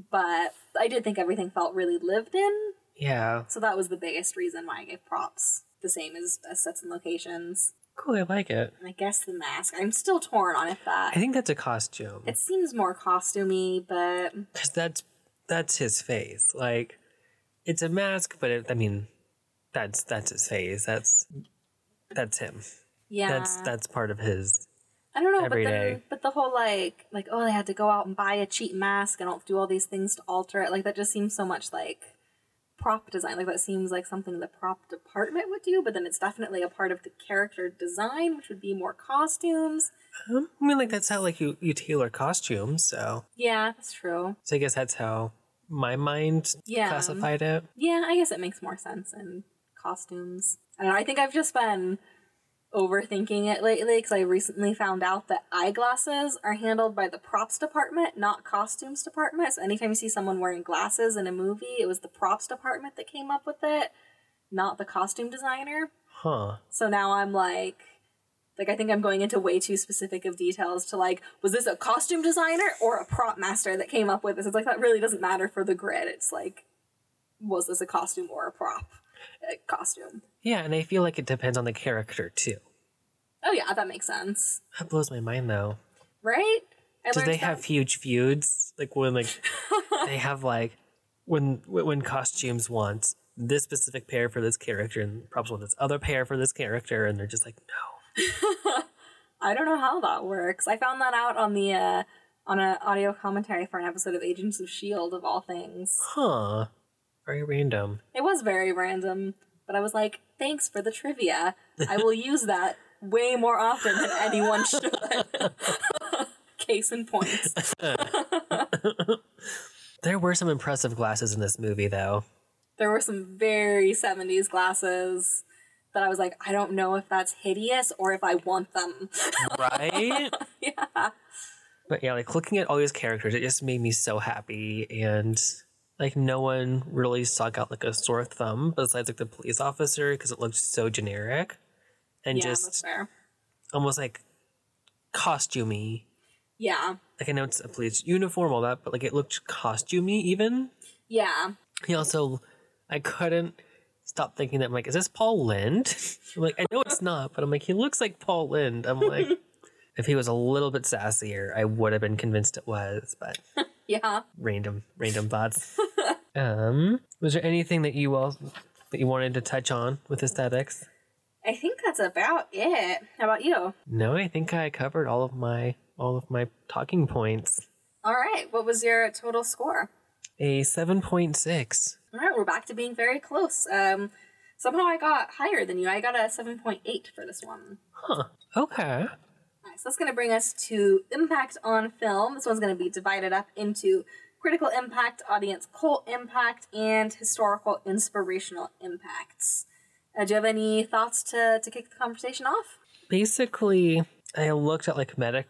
But I did think everything felt really lived in. Yeah, So that was the biggest reason why I gave props the same as, as sets and locations. cool. I like it. And I guess the mask. I'm still torn on if that. I think that's a costume It seems more costumey, but because that's that's his face. Like it's a mask, but it, I mean, that's that's his face. That's that's him. yeah, That's that's part of his. I don't know. but then, but the whole like, like oh, they had to go out and buy a cheap mask and all do all these things to alter it. Like that just seems so much like prop design. Like that seems like something the prop department would do. But then it's definitely a part of the character design, which would be more costumes. Um, I mean, like that's how like you you tailor costumes. So Yeah, that's true. so I guess that's how my mind Yeah. classified it. Yeah, I guess it makes more sense in costumes. I don't know. I think I've just been overthinking it lately because I recently found out that eyeglasses are handled by the props department, not costumes department. So anytime you see someone wearing glasses in a movie, it was the props department that came up with it, not the costume designer. Huh. So now I'm like, like I think I'm going into way too specific of details to like, was this a costume designer or a prop master that came up with this? It's like that really doesn't matter for the grid. It's like, was this a costume or a prop? Costume. Yeah, and I feel like it depends on the character too. Oh yeah, that makes sense, That blows my mind though. right? I Do they that- have huge feuds? Like when like they have like when when costumes want this specific pair for this character and props want this other pair for this character and they're just like no. I don't know how that works. I found that out on the uh, on an audio commentary for an episode of Agents of Shield of all things. Huh. Very random. It was very random, but I was like, thanks for the trivia. I will use that way more often than anyone should. Case in point. There were some impressive glasses in this movie though. There were some very 70s glasses that I was like, I don't know if that's hideous or if I want them. Right? yeah. But yeah, like looking at all these characters, it just made me so happy and like no one really stuck out like a sore thumb besides like the police officer because it looked so generic and yeah, just almost like costumey. Yeah. Like I know it's a police uniform, all that, but like it looked costumey even. Yeah. He also, I couldn't stop thinking that I'm like, is this Paul Lynde? I'm like, I know it's not, but I'm like, he looks like Paul Lynde. I'm like, If he was a little bit sassier, I would have been convinced it was, but Yeah. random random thoughts. um, was there anything that you all that you wanted to touch on with aesthetics? I think that's about it. How about you? No, I think I covered all of my all of my talking points. All right. What was your total score? A seven point six. All right, we're back to being very close. Um, somehow I got higher than you. I got a 7.8 for this one. Huh. Okay. Nice. That's going to bring us to impact on film. This one's going to be divided up into critical impact, audience cult impact, and historical inspirational impacts. Uh, do you have any thoughts to, to kick the conversation off? Basically, I looked at like Metacritic.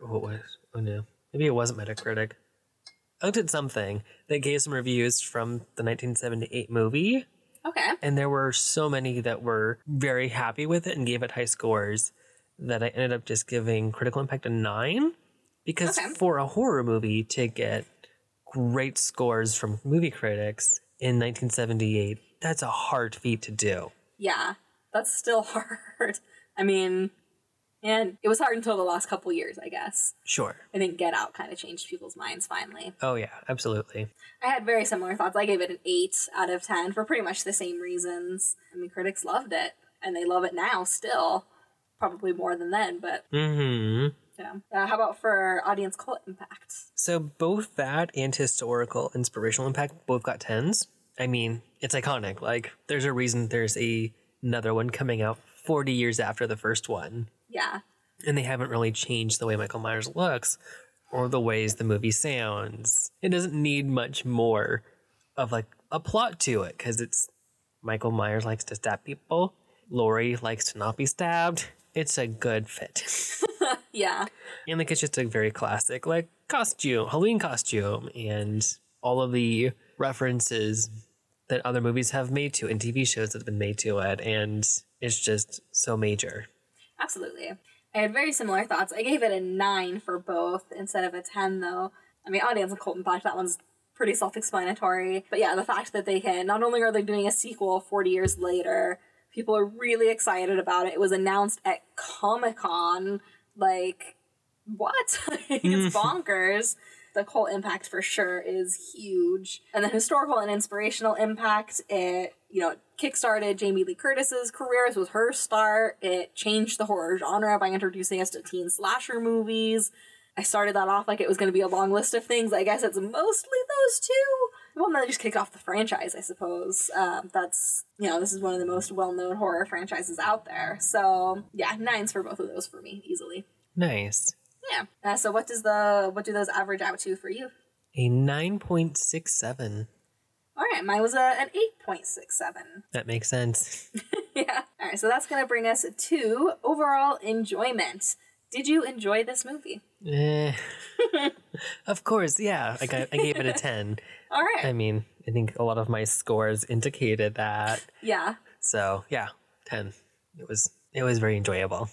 What was? Oh no, maybe it wasn't Metacritic. I looked at something that gave some reviews from the 1978 movie, Okay. and there were so many that were very happy with it and gave it high scores that I ended up just giving Critical Impact a nine because Okay. for a horror movie to get great scores from movie critics in 1978, that's a hard feat to do. Yeah, that's still hard. I mean, and it was hard until the last couple years, I guess. Sure. I think Get Out kind of changed people's minds finally. Oh yeah, absolutely. I had very similar thoughts. I gave it an 8 out of 10 for pretty much the same reasons. I mean, critics loved it, and they love it now still. Probably more than then, but hmm yeah. Uh, how about for audience cult impact? So both that and historical inspirational impact both got tens. I mean, it's iconic. Like, there's a reason there's a another one coming out 40 years after the first one, Yeah. and they haven't really changed the way Michael Myers looks or the ways the movie sounds. It doesn't need much more of like a plot to it because it's Michael Myers likes to stab people. Laurie likes to not be stabbed. It's a good fit. Yeah. And like it's just a very classic like costume, Halloween costume, and all of the references that other movies have made to and TV shows that have been made to it, and it's just so major. Absolutely. I had very similar thoughts. I gave it a 9 for both instead of a 10, though. I mean, audience and cult impact, that one's pretty self explanatory. But yeah, the fact that they can, not only are they doing a sequel 40 years later, people are really excited about it. It was announced at Comic Con. Like, what? it's mm. bonkers. The cult impact for sure is huge. And the historical and inspirational impact, it, you know, kickstarted Jamie Lee Curtis's career. This was her start. It changed the horror genre by introducing us to teen slasher movies. I started that off like it was going to be a long list of things. I guess it's mostly those two. Well, then they just kicked off the franchise, I suppose. Um, that's, you know, this is one of the most well known horror franchises out there. So, yeah, nines for both of those for me, easily. Nice. Yeah. Uh, so, what does the, what do those average out to for you? A 9.67. All right, mine was a, an 8.67. That makes sense. yeah. All right, so that's going to bring us to overall enjoyment. Did you enjoy this movie? Eh. of course, yeah. Like I, I gave it a 10. All right. I mean, I think a lot of my scores indicated that. yeah. So yeah, 10. It was it was very enjoyable.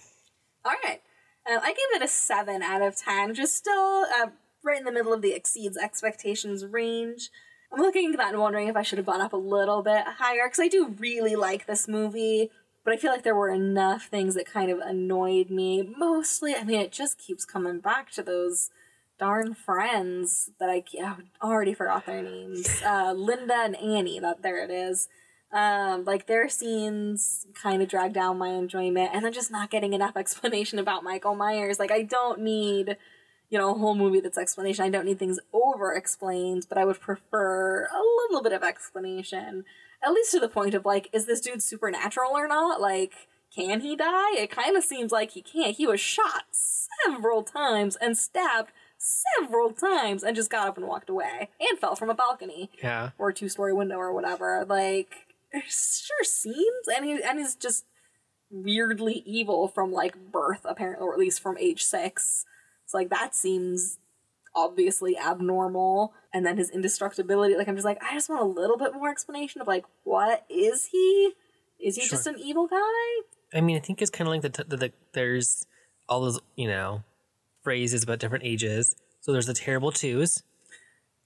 All right. Um, I gave it a 7 out of 10, just still uh, right in the middle of the exceeds expectations range. I'm looking at that and wondering if I should have gone up a little bit higher, because I do really like this movie, but I feel like there were enough things that kind of annoyed me. Mostly, I mean, it just keeps coming back to those darn friends that I I already forgot their names. Uh, Lynda and Annie, that there it is. Um, like their scenes kind of drag down my enjoyment, and then just not getting enough explanation about Michael Myers. Like I don't need, you know, a whole movie that's explanation. I don't need things over explained, but I would prefer a little bit of explanation, at least to the point of like, is this dude supernatural or not? Like, can he die? It kind of seems like he can't. He was shot several times and stabbed several times and just got up and walked away and fell from a balcony Yeah. or a two story window or whatever. Like, it sure seems, and he and he's just weirdly evil from like birth, apparently, or at least from age six. So like that seems obviously abnormal. And then his indestructibility, like I'm just like, I just want a little bit more explanation of like, what is he? Is he Sure. just an evil guy? I mean, I think it's kind of like the, t- the, the there's all those you know phrases about different ages. So there's the terrible twos,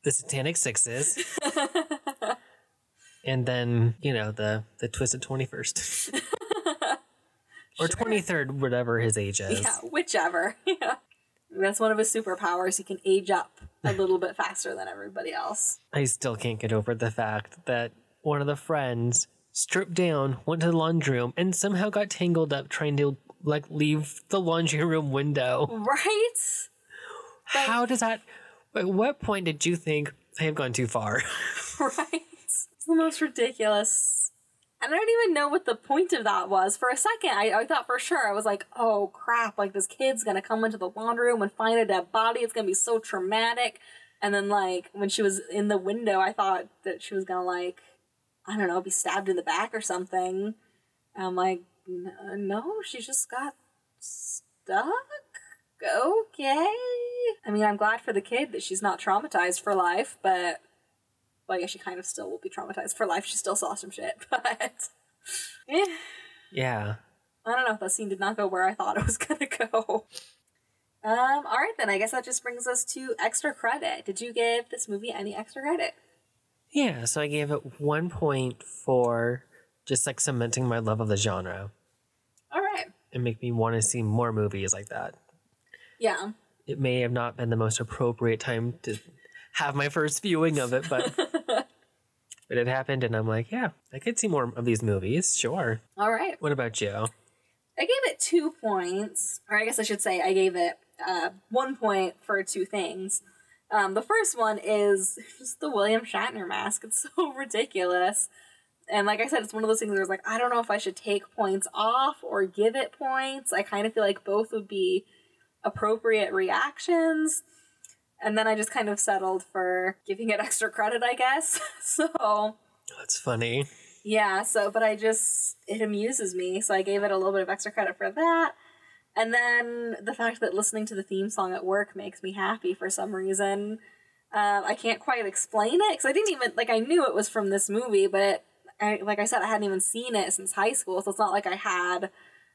the satanic sixes, and then you know the the twisted twenty first. or Sure. twenty third, whatever his age is. Yeah, whichever. Yeah. That's one of his superpowers. He can age up a little bit faster than everybody else. I still can't get over the fact that one of the friends stripped down, went to the laundry room, and somehow got tangled up trying to like leave the laundry room window. Right? Like- How does that? At what point did you think I have gone too far? Right? It's the most ridiculous. And I don't even know what the point of that was. For a second, I, I thought for sure, I was like, oh crap, like this kid's gonna come into the laundry room and find a dead body. It's gonna be so traumatic. And then, like, when she was in the window, I thought that she was gonna, like, I don't know, be stabbed in the back or something. And I'm like, no, she just got stuck? Okay. I mean, I'm glad for the kid that she's not traumatized for life, but well, I guess she kind of still will be traumatized for life. She still saw some shit, but eh, yeah. I don't know. If that scene did not go where I thought it was gonna go. Um. All right, then. I guess that just brings us to extra credit. Did you give this movie any extra credit? Yeah, so I gave it one point for just like cementing my love of the genre All right. and make me want to see more movies like that. Yeah. It may have not been the most appropriate time to have my first viewing of it, but but it happened, and I'm like, yeah, I could see more of these movies. Sure. All right. What about you? I gave it two points, or I guess I should say I gave it uh, one point for two things. Um, the first one is just the William Shatner mask. It's so ridiculous. And like I said, it's one of those things where it's like, I don't know if I should take points off or give it points. I kind of feel like both would be appropriate reactions. And then I just kind of settled for giving it extra credit, I guess. so That's funny. yeah, so but I just it amuses me, so I gave it a little bit of extra credit for that. And then the fact that listening to the theme song at work makes me happy for some reason. Uh, I can't quite explain it because I didn't even like I knew it was from this movie, but I, like I said, I hadn't even seen it since high school, so it's not like I had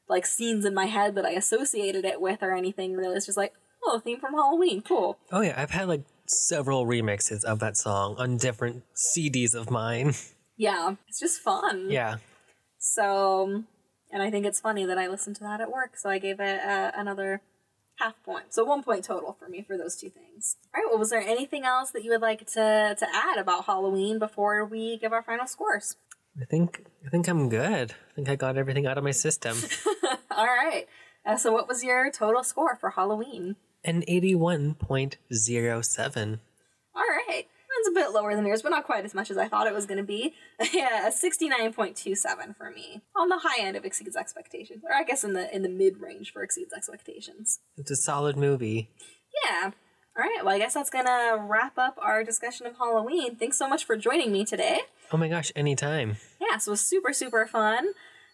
like scenes in my head that I associated it with or anything. Really, it's just like oh, theme from Halloween, cool. Oh yeah, I've had like several remixes of that song on different CDs of mine. Yeah, it's just fun. yeah. So, and I think it's funny that I listened to that at work, so I gave it uh, another half point. So one point total for me for those two things. All right. Well, was there anything else that you would like to to add about Halloween before we give our final scores? I think I think I'm good. I think I got everything out of my system. All right. Uh, so, what was your total score for Halloween? An 81.07. All right. That's a bit lower than yours, but not quite as much as I thought it was going to be. yeah, a sixty-nine point two seven for me, on the high end of exceeds expectations, or I guess in the in the mid range for exceeds expectations. It's a solid movie. Yeah. All right. Well, I guess that's gonna wrap up our discussion of Halloween. Thanks so much for joining me today. Oh my gosh, anytime. Yeah, so it was super super fun.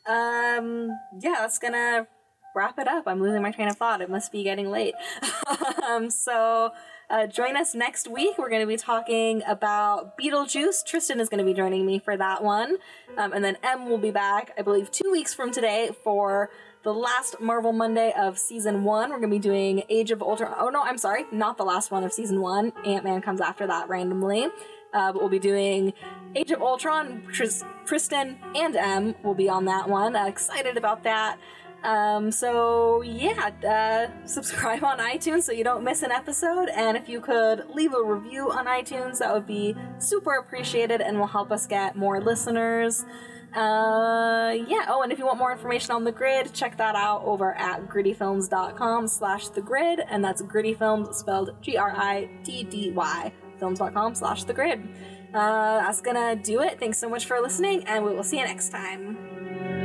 Um, yeah, that's gonna wrap it up. I'm losing my train of thought. It must be getting late. um, so. Uh, join us next week. We're going to be talking about Beetlejuice. Tristan is going to be joining me for that one. Um, and then M will be back, I believe, two weeks from today for the last Marvel Monday of season one. We're going to be doing Age of Ultron. Oh, no, I'm sorry. Not the last one of season one. Ant Man comes after that randomly. Uh, but we'll be doing Age of Ultron. Tris- Tristan and M will be on that one. Uh, excited about that. Um, so yeah, uh, subscribe on iTunes so you don't miss an episode. And if you could leave a review on iTunes, that would be super appreciated and will help us get more listeners. Uh, yeah. Oh, and if you want more information on the grid, check that out over at griddyfilms.com slash the grid. And that's griddy films spelled G-R-I-D-D-Y films.com slash the grid. Uh, that's gonna do it. Thanks so much for listening and we will see you next time.